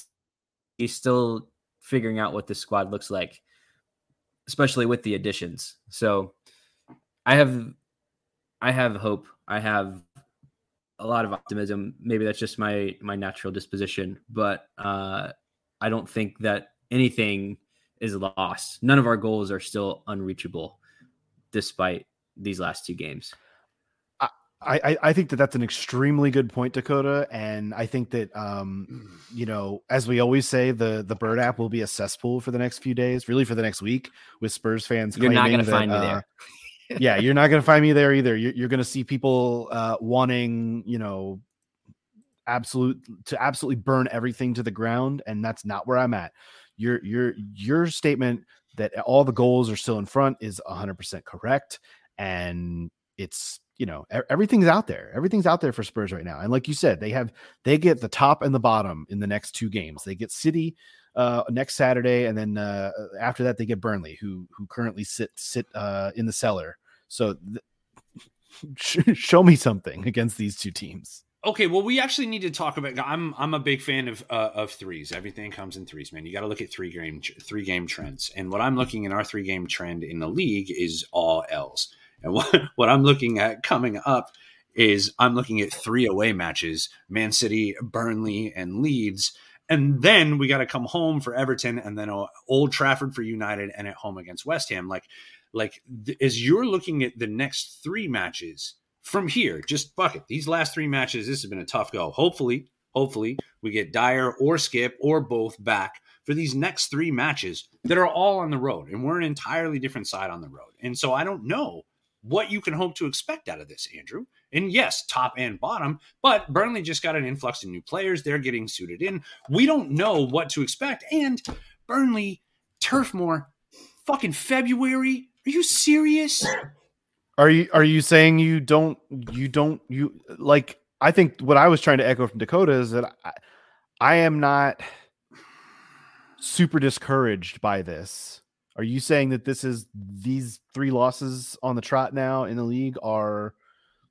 he's still figuring out what this squad looks like, especially with the additions. So, I have, I have hope. I have a lot of optimism. Maybe that's just my my natural disposition, but uh, I don't think that anything is lost. None of our goals are still unreachable, despite these last two games. I, I I think that that's an extremely good point, Dakota, and I think that um you know as we always say the the Bird app will be a cesspool for the next few days, really for the next week, with Spurs fans. You're not going to find me uh, there. Yeah, you're not going to find me there either. You're, you're going to see people uh, wanting, you know, absolute to absolutely burn everything to the ground, and that's not where I'm at. Your your your statement that all the goals are still in front is 100% correct, and it's you know everything's out there. Everything's out there for Spurs right now, and like you said, they have they get the top and the bottom in the next two games. They get City uh, next Saturday, and then uh, after that they get Burnley, who who currently sit sit uh, in the cellar. So th- <laughs> show me something against these two teams. Okay, well, we actually need to talk about. I'm I'm a big fan of uh, of threes. Everything comes in threes, man. You got to look at three game three game trends. And what I'm looking in our three game trend in the league is all L's. And what <laughs> what I'm looking at coming up is I'm looking at three away matches: Man City, Burnley, and Leeds. And then we got to come home for Everton, and then uh, Old Trafford for United, and at home against West Ham. Like, like th- as you're looking at the next three matches from here, just bucket these last three matches. This has been a tough go. Hopefully, hopefully we get Dier or Skipp or both back for these next three matches that are all on the road, and we're an entirely different side on the road. And so I don't know what you can hope to expect out of this, Andrew. And yes, top and bottom, but Burnley just got an influx of new players. They're getting suited in. We don't know what to expect. And Burnley, Turf Moor, fucking February. Are you serious? Are you are you saying you don't you don't you like? I think what I was trying to echo from Dakota is that I, I am not super discouraged by this. Are you saying that this is these three losses on the trot now in the league are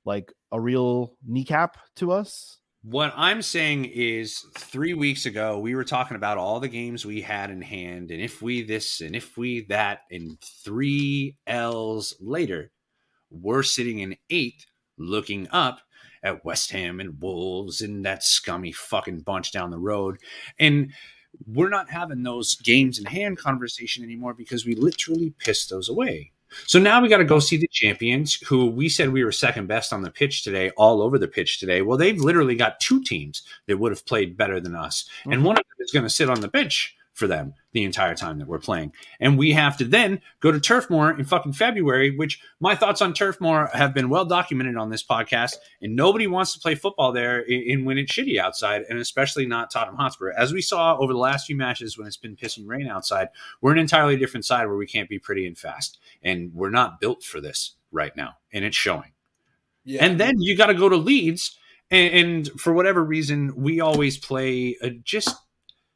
like a real kneecap to us? What I'm saying is, three weeks ago, we were talking about all the games we had in hand, and if we this and if we that, and three L's later, we're sitting in eighth, looking up at West Ham and Wolves and that scummy fucking bunch down the road. And we're not having those games in hand conversation anymore because we literally pissed those away. So now we got to go see the champions who we said we were second best on the pitch today, all over the pitch today. Well, they've literally got two teams that would have played better than us. Mm-hmm. And one of them is going to sit on the bench for them the entire time that we're playing. And we have to then go to Turf Moor in fucking February, which my thoughts on Turf Moor have been well documented on this podcast. And nobody wants to play football there in, in, when it's shitty outside, and especially not Tottenham Hotspur. As we saw over the last few matches when it's been pissing rain outside, we're an entirely different side where we can't be pretty and fast. And we're not built for this right now. And it's showing. Yeah. And then you got to go to Leeds. And, and for whatever reason, we always play a just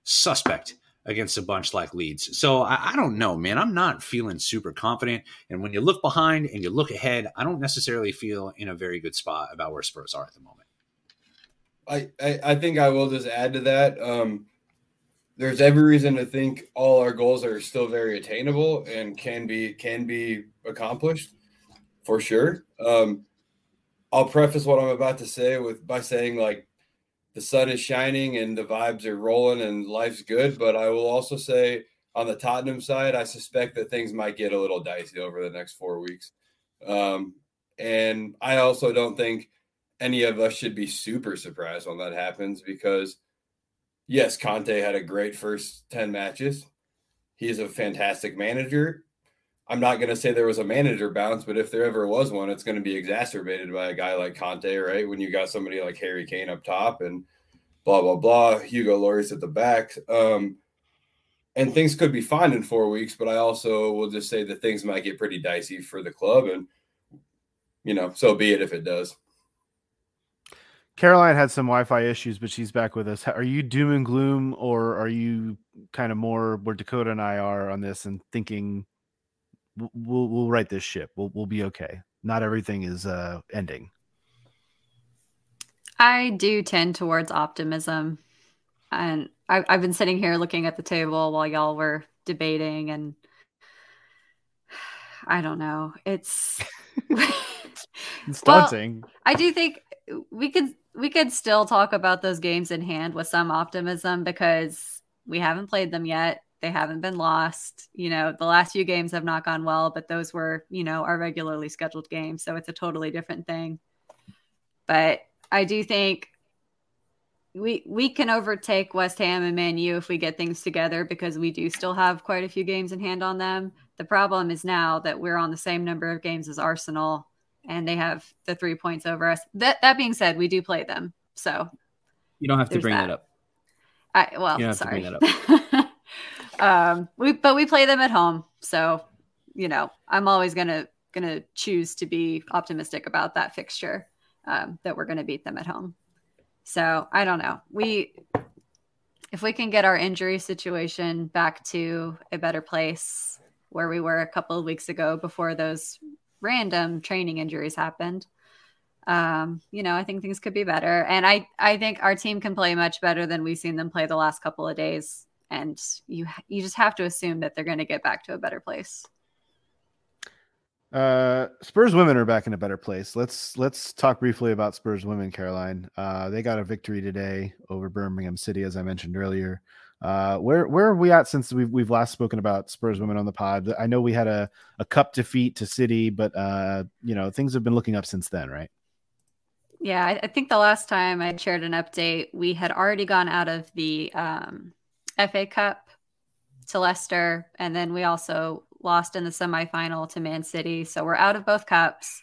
suspect against a bunch like Leeds. So I, I, don't know, man. I'm not feeling super confident. And when you look behind and you look ahead, I don't necessarily feel in a very good spot about where Spurs are at the moment. I, I, I think I will just add to that. Um, there's every reason to think all our goals are still very attainable and can be can be accomplished for sure. Um, I'll preface what I'm about to say with by saying like the sun is shining and the vibes are rolling and life's good. But I will also say on the Tottenham side, I suspect that things might get a little dicey over the next four weeks. Um, and I also don't think any of us should be super surprised when that happens because, yes, Conte had a great first 10 matches. He's a fantastic manager. I'm not going to say there was a manager bounce, but if there ever was one, it's going to be exacerbated by a guy like Conte, right? When you got somebody like Harry Kane up top and blah blah blah, Hugo Lloris at the back, um, and things could be fine in four weeks. But I also will just say that things might get pretty dicey for the club, and you know, so be it if it does. Caroline had some Wi-Fi issues, but she's back with us. Are you doom and gloom, or are you kind of more where Dakota and I are on this and thinking we'll we'll right this ship. We'll we'll be okay. Not everything is uh ending. I do tend towards optimism, and I, I've been sitting here looking at the table while y'all were debating, and <sighs> I don't know. It's <laughs> it's <laughs> daunting. Well, I do think we could we could still talk about those games in hand with some optimism because we haven't played them yet. They haven't been lost. You know, the last few games have not gone well, but those were, you know, our regularly scheduled games. So it's a totally different thing. But I do think we we can overtake West Ham and Man U if we get things together because we do still have quite a few games in hand on them. The problem is now that we're on the same number of games as Arsenal and they have the three points over us. That that being said, we do play them. So you don't have to bring that. that up. I well, sorry. <laughs> Um, we but we play them at home, so you know I'm always gonna gonna choose to be optimistic about that fixture um, that we're gonna beat them at home. So I don't know. We if we can get our injury situation back to a better place where we were a couple of weeks ago before those random training injuries happened um, you know, I think things could be better. And I, I think our team can play much better than we've seen them play the last couple of days and you you just have to assume that they're going to get back to a better place. Uh, Spurs women are back in a better place. Let's let's talk briefly about Spurs women, Caroline. Uh, they got a victory today over Birmingham City, as I mentioned earlier. Uh, where where are we at since we've we've last spoken about Spurs women on the pod? I know we had a, a cup defeat to City, but uh, you know things have been looking up since then, right? Yeah, I, I think the last time I shared an update, we had already gone out of the um, FA Cup to Leicester, and then we also lost in the semifinal to Man City. So we're out of both cups.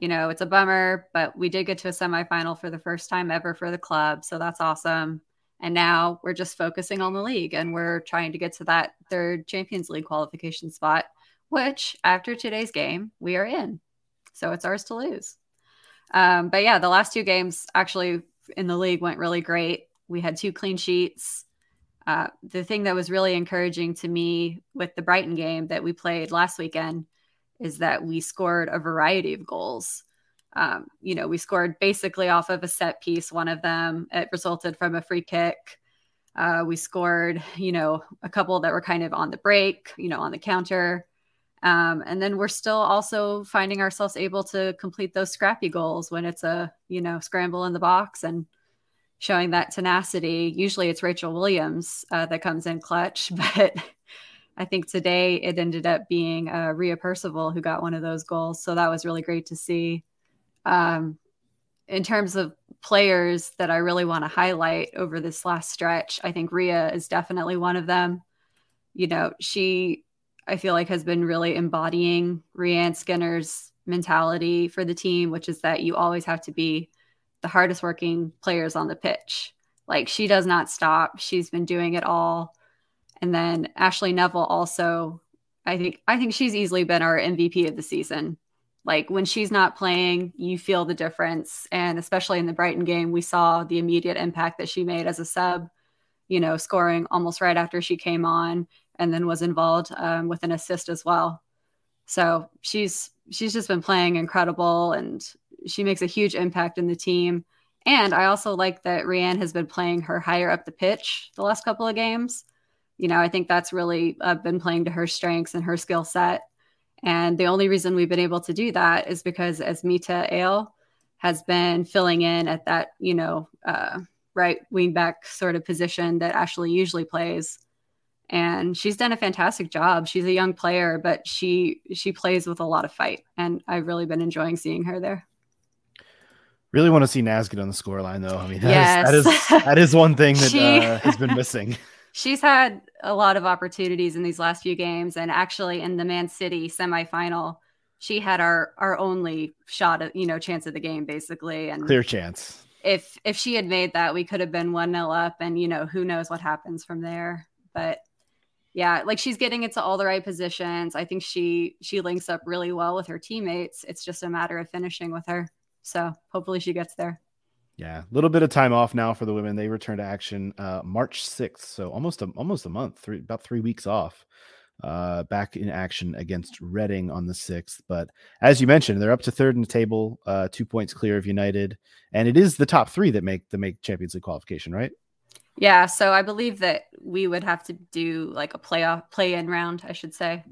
You know, it's a bummer, but we did get to a semifinal for the first time ever for the club. So that's awesome. And now we're just focusing on the league and we're trying to get to that third Champions League qualification spot, which after today's game, we are in. So it's ours to lose. Um, but yeah, the last two games actually in the league went really great. We had two clean sheets. Uh, the thing that was really encouraging to me with the Brighton game that we played last weekend is that we scored a variety of goals. Um, you know, we scored basically off of a set piece. One of them it resulted from a free kick. Uh, we scored, you know, a couple that were kind of on the break, you know, on the counter. Um, and then we're still also finding ourselves able to complete those scrappy goals when it's a, you know, scramble in the box and showing that tenacity. Usually it's Rachel Williams uh, that comes in clutch, <laughs> but I think today it ended up being uh, Ria Percival who got one of those goals. So that was really great to see. Um, in terms of players that I really want to highlight over this last stretch, I think Ria is definitely one of them. You know, she, I feel like, has been really embodying Rehanne Skinner's mentality for the team, which is that you always have to be the hardest working players on the pitch. Like she does not stop. She's been doing it all. And then Ashleigh Neville also, I think I think she's easily been our MVP of the season. Like when she's not playing, you feel the difference. And especially in the Brighton game, we saw the immediate impact that she made as a sub, you know, scoring almost right after she came on and then was involved um, with an assist as well. So she's she's just been playing incredible and she makes a huge impact in the team. And I also like that Rehanne has been playing her higher up the pitch the last couple of games. You know, I think that's really uh, been playing to her strengths and her skill set. And the only reason we've been able to do that is because Asmita Ale has been filling in at that, you know, uh, right wing back sort of position that Ashleigh usually plays. And she's done a fantastic job. She's a young player, but she she plays with a lot of fight, and I've really been enjoying seeing her there. Really want to see Naz get on the score line, though. I mean, that, Yes. is, that is that is one thing that <laughs> She- uh, has been missing. <laughs> she's had a lot of opportunities in these last few games and actually in the man city semifinal she had our our only shot at you know chance of the game basically and Clear chance. if if she had made that we could have been one nil up and you know who knows what happens from there but yeah like she's getting into all the right positions i think she she links up really well with her teammates it's just a matter of finishing with her so hopefully she gets there Yeah, a little bit of time off now for the women. They return to action uh, March sixth, so almost a, almost a month, three about three weeks off. Uh, back in action against Reading on the sixth. But as you mentioned, they're up to third in the table, uh, two points clear of United, and it is the top three that make the make Champions League qualification, right? Yeah, so I believe that we would have to do like a playoff play-in round, I should say.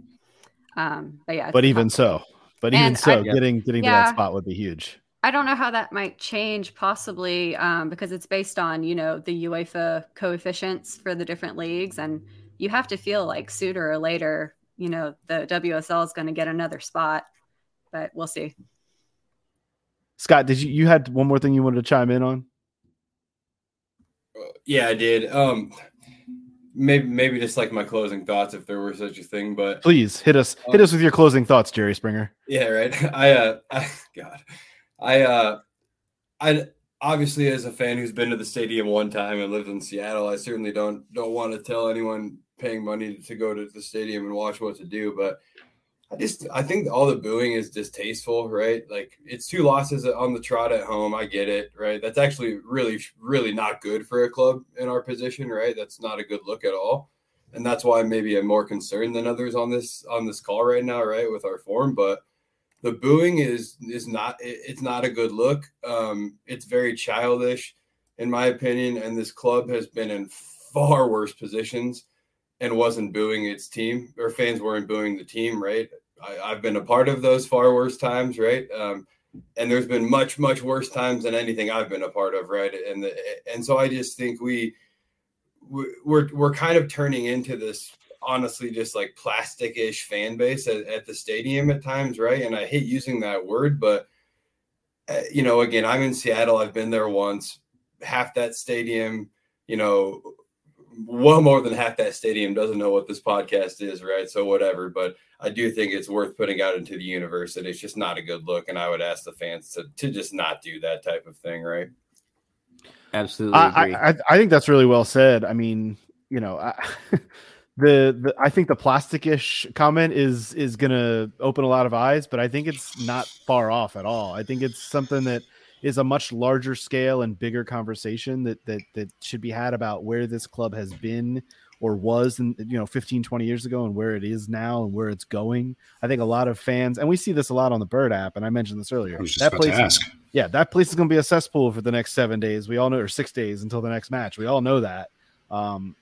Um, but yeah, But even so, but even And so, I- getting getting to that spot would be huge. I don't know how that might change, possibly um, because it's based on you know the UEFA coefficients for the different leagues, and you have to feel like sooner or later, you know, the WSL is going to get another spot, but we'll see. Scott, did you you had one more thing you wanted to chime in on? Yeah, I did. Um, maybe maybe just like my closing thoughts, if there were such a thing. But Please hit us hit us with your closing thoughts, Jerry Springer. yeah, right. <laughs> I uh, <laughs> I, God, I uh, I obviously as a fan who's been to the stadium one time and lived in Seattle, I certainly don't don't want to tell anyone paying money to go to the stadium and watch what to do, but. I just I think all the booing is distasteful, right? Like it's two losses on the trot at home. I get it, right? That's actually really really not good for a club in our position, right? That's not a good look at all. And that's why maybe I'm more concerned than others on this on this call right now, right? With our form, but the booing is is not it- it's not a good look. Um it's very childish in my opinion and this club has been in far worse positions and wasn't booing its team or fans weren't booing the team, right? I, I've been a part of those far worse times, right? Um, and there's been much, much worse times than anything I've been a part of, right? And the, and so I just think we- we're we're kind of turning into this honestly just like plastic-ish fan base at, at the stadium at times, right? And I hate using that word, but uh, you know, again, I'm in Seattle. I've been there once. Half that stadium, you know, well more than half that stadium doesn't know what this podcast is, right? So whatever, but I do think it's worth putting out into the universe that it's just not a good look, and I would ask the fans to to just not do that type of thing, right? Absolutely I, agree. I I- I think that's really well said. I mean, you know, I, <laughs> the the I think the plastic-ish comment is is gonna open a lot of eyes, but I think it's not far off at all. I think it's something that is a much larger scale and bigger conversation that that that should be had about where this club has been, or was in you know 15 20 years ago and where it is now and where it's going. I think a lot of fans and we see this a lot on the bird app and i mentioned this earlier. I was just that place yeah that place is going to be a cesspool for the next seven days. We all know or six days until the next match. We all know that. Um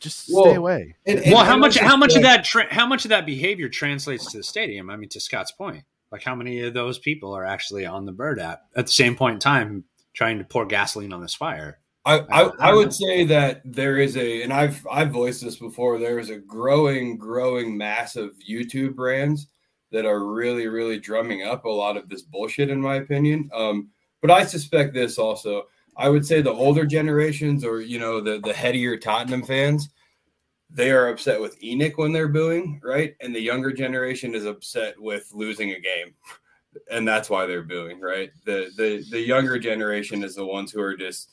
just Well, stay away And- and- Well, how much? How much of that? Tra- how much of that behavior translates to the stadium? I mean, to Scott's point, like how many of those people are actually on the Bird app at the same point in time trying to pour gasoline on this fire? I, I, I I would know. say that there is a, and I've I've voiced this before. There is a growing, growing mass of YouTube brands that are really, really drumming up a lot of this bullshit, in my opinion. Um, but I suspect this also. I would say the older generations, or you know, the the headier Tottenham fans, they are upset with ENIC when they're booing, right? And the younger generation is upset with losing a game, <laughs> and that's why they're booing, right? The the the younger generation is the ones who are just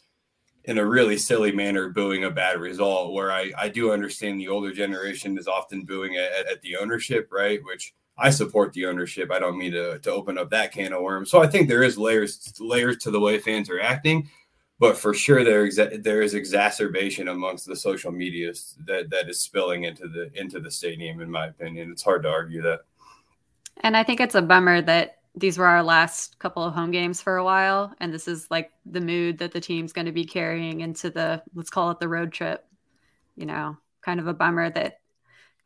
in a really silly manner booing a bad result where I, I do understand the older generation is often booing at, at the ownership right? Which i support the ownership. I don't mean to, to open up that can of worms. So i think there is layers layers to the way fans are acting but for sure there exa- there is exacerbation amongst the social medias that that is spilling into the into the stadium in my opinion it's hard to argue that And I think it's a bummer that these were our last couple of home games for a while. And this is like the mood that the team's going to be carrying into the, let's call it the road trip. You know, kind of a bummer that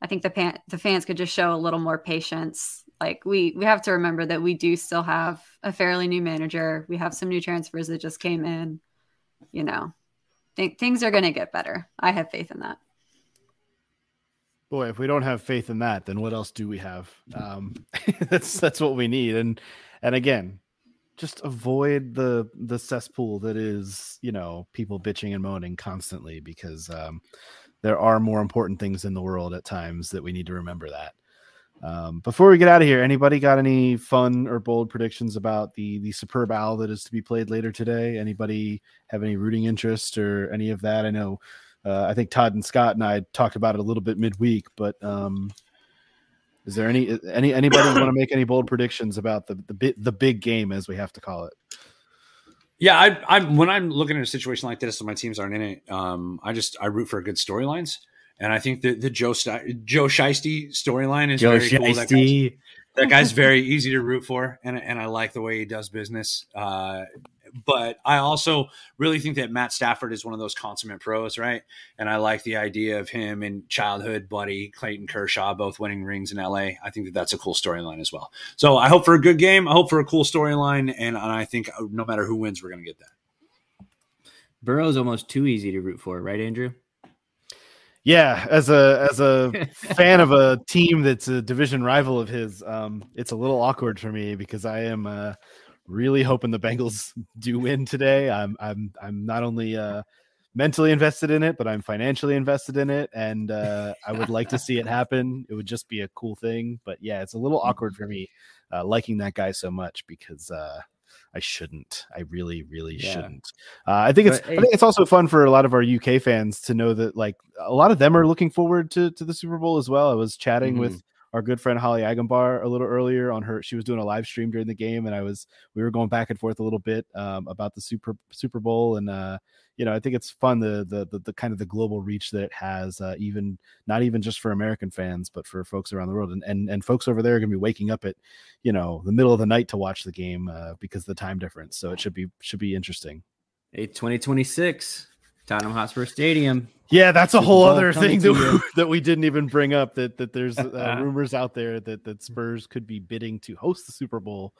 I think the, pan- the fans could just show a little more patience. Like we, we have to remember that we do still have a fairly new manager. We have some new transfers that just came in, you know, think things are going to get better. I have faith in that. boy if we don't have faith in that then what else do we have um <laughs> that's that's what we need and and again just avoid the the cesspool that is you know people bitching and moaning constantly because um there are more important things in the world at times that we need to remember that um, before we get out of here anybody got any fun or bold predictions about the the superb owl that is to be played later today anybody have any rooting interest or any of that i know uh, I think Todd and Scott and I talked about it a little bit midweek, but um, is there any any anybody want to make any bold predictions about the the bit the big game as we have to call it? Yeah, I, I'm when I'm looking at a situation like this, and my teams aren't in it. Um, I just I root for good storylines, and I think the the Joe Sti- Joe Shiesty storyline is Joe very cool. That guy's, that guy's very easy to root for, and and I like the way he does business. Uh, but I also really think that Matt Stafford is one of those consummate pros, right? And I like the idea of him and childhood buddy Clayton Kershaw both winning rings in LA. I think that that's a cool storyline as well. So I hope for a good game. I hope for a cool storyline, and, and I think uh, no matter who wins, we're going to get that. Burrow's almost too easy to root for, right, Andrew? Yeah, as a as a <laughs> fan of a team that's a division rival of his, um, it's a little awkward for me because I am uh, really hoping the Bengals <laughs> do win today. I'm I'm I'm not only uh, mentally invested in it, but I'm financially invested in it, and uh, I would like to see it <laughs> happen. It would just be a cool thing. But yeah, it's a little awkward for me uh, liking that guy so much because uh, I shouldn't. I really, really Yeah. shouldn't. Uh, I think it's. But, I think it's also fun for a lot of our UK fans to know that like a lot of them are looking forward to to the Super Bowl as well. I was chatting with our good friend Holly Agambar a little earlier on her. She was doing a live stream during the game, and I was we were going back and forth a little bit um, about the Super Super Bowl, and uh, you know I think it's fun the, the the the kind of the global reach that it has, uh, even not even just for American fans, but for folks around the world, and and and folks over there are going to be waking up at you know the middle of the night to watch the game uh, because of the time difference. So it should be should be interesting. Hey, 2026, Tottenham Hotspur Stadium. Yeah, that's a whole other thing that, we- that we didn't even bring up. That that there's uh, <laughs> rumors out there that that Spurs could be bidding to host the Super Bowl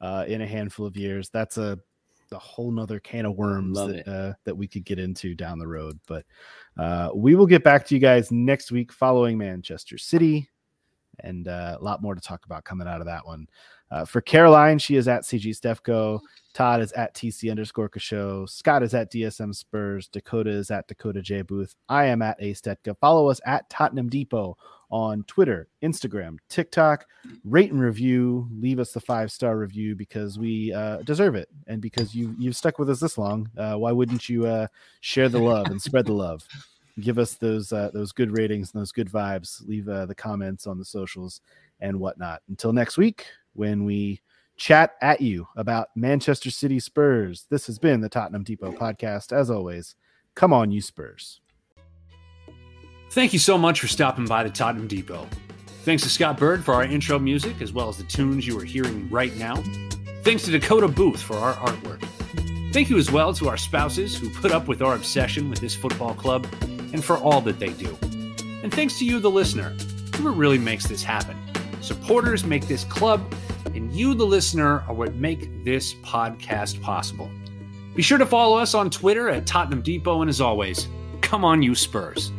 uh, in a handful of years. That's a a whole nother can of worms that uh, that we could get into down the road. But uh, we will get back to you guys next week following Manchester City, and uh, a lot more to talk about coming out of that one. Uh, for Caroline, she is at CG Stefco. Todd is at TC underscore Show. Scott is at DSM Spurs. Dakota is at Dakota J Booth. I am at A Stetka. Follow us at Tottenham Depot on Twitter, Instagram, TikTok. Rate and review. Leave us the five star review because we uh, deserve it, and because you you've stuck with us this long. Uh, why wouldn't you uh, share the love and spread the love? Give us those uh, those good ratings and those good vibes. Leave uh, the comments on the socials and whatnot. Until next week, when we chat at you about Manchester City Spurs. This has been the Tottenham Depot podcast. As always, come on, you Spurs. Thank you so much for stopping by the Tottenham Depot. Thanks to Scott Bird for our intro music, as well as the tunes you are hearing right now. Thanks to Dakota Booth for our artwork. Thank you as well to our spouses who put up with our obsession with this football club and for all that they do. And thanks to you, the listener, who really makes this happen. Supporters make this club, and you, the listener, are what make this podcast possible. Be sure to follow us on Twitter at Tottenham Depot, and as always, come on, you Spurs.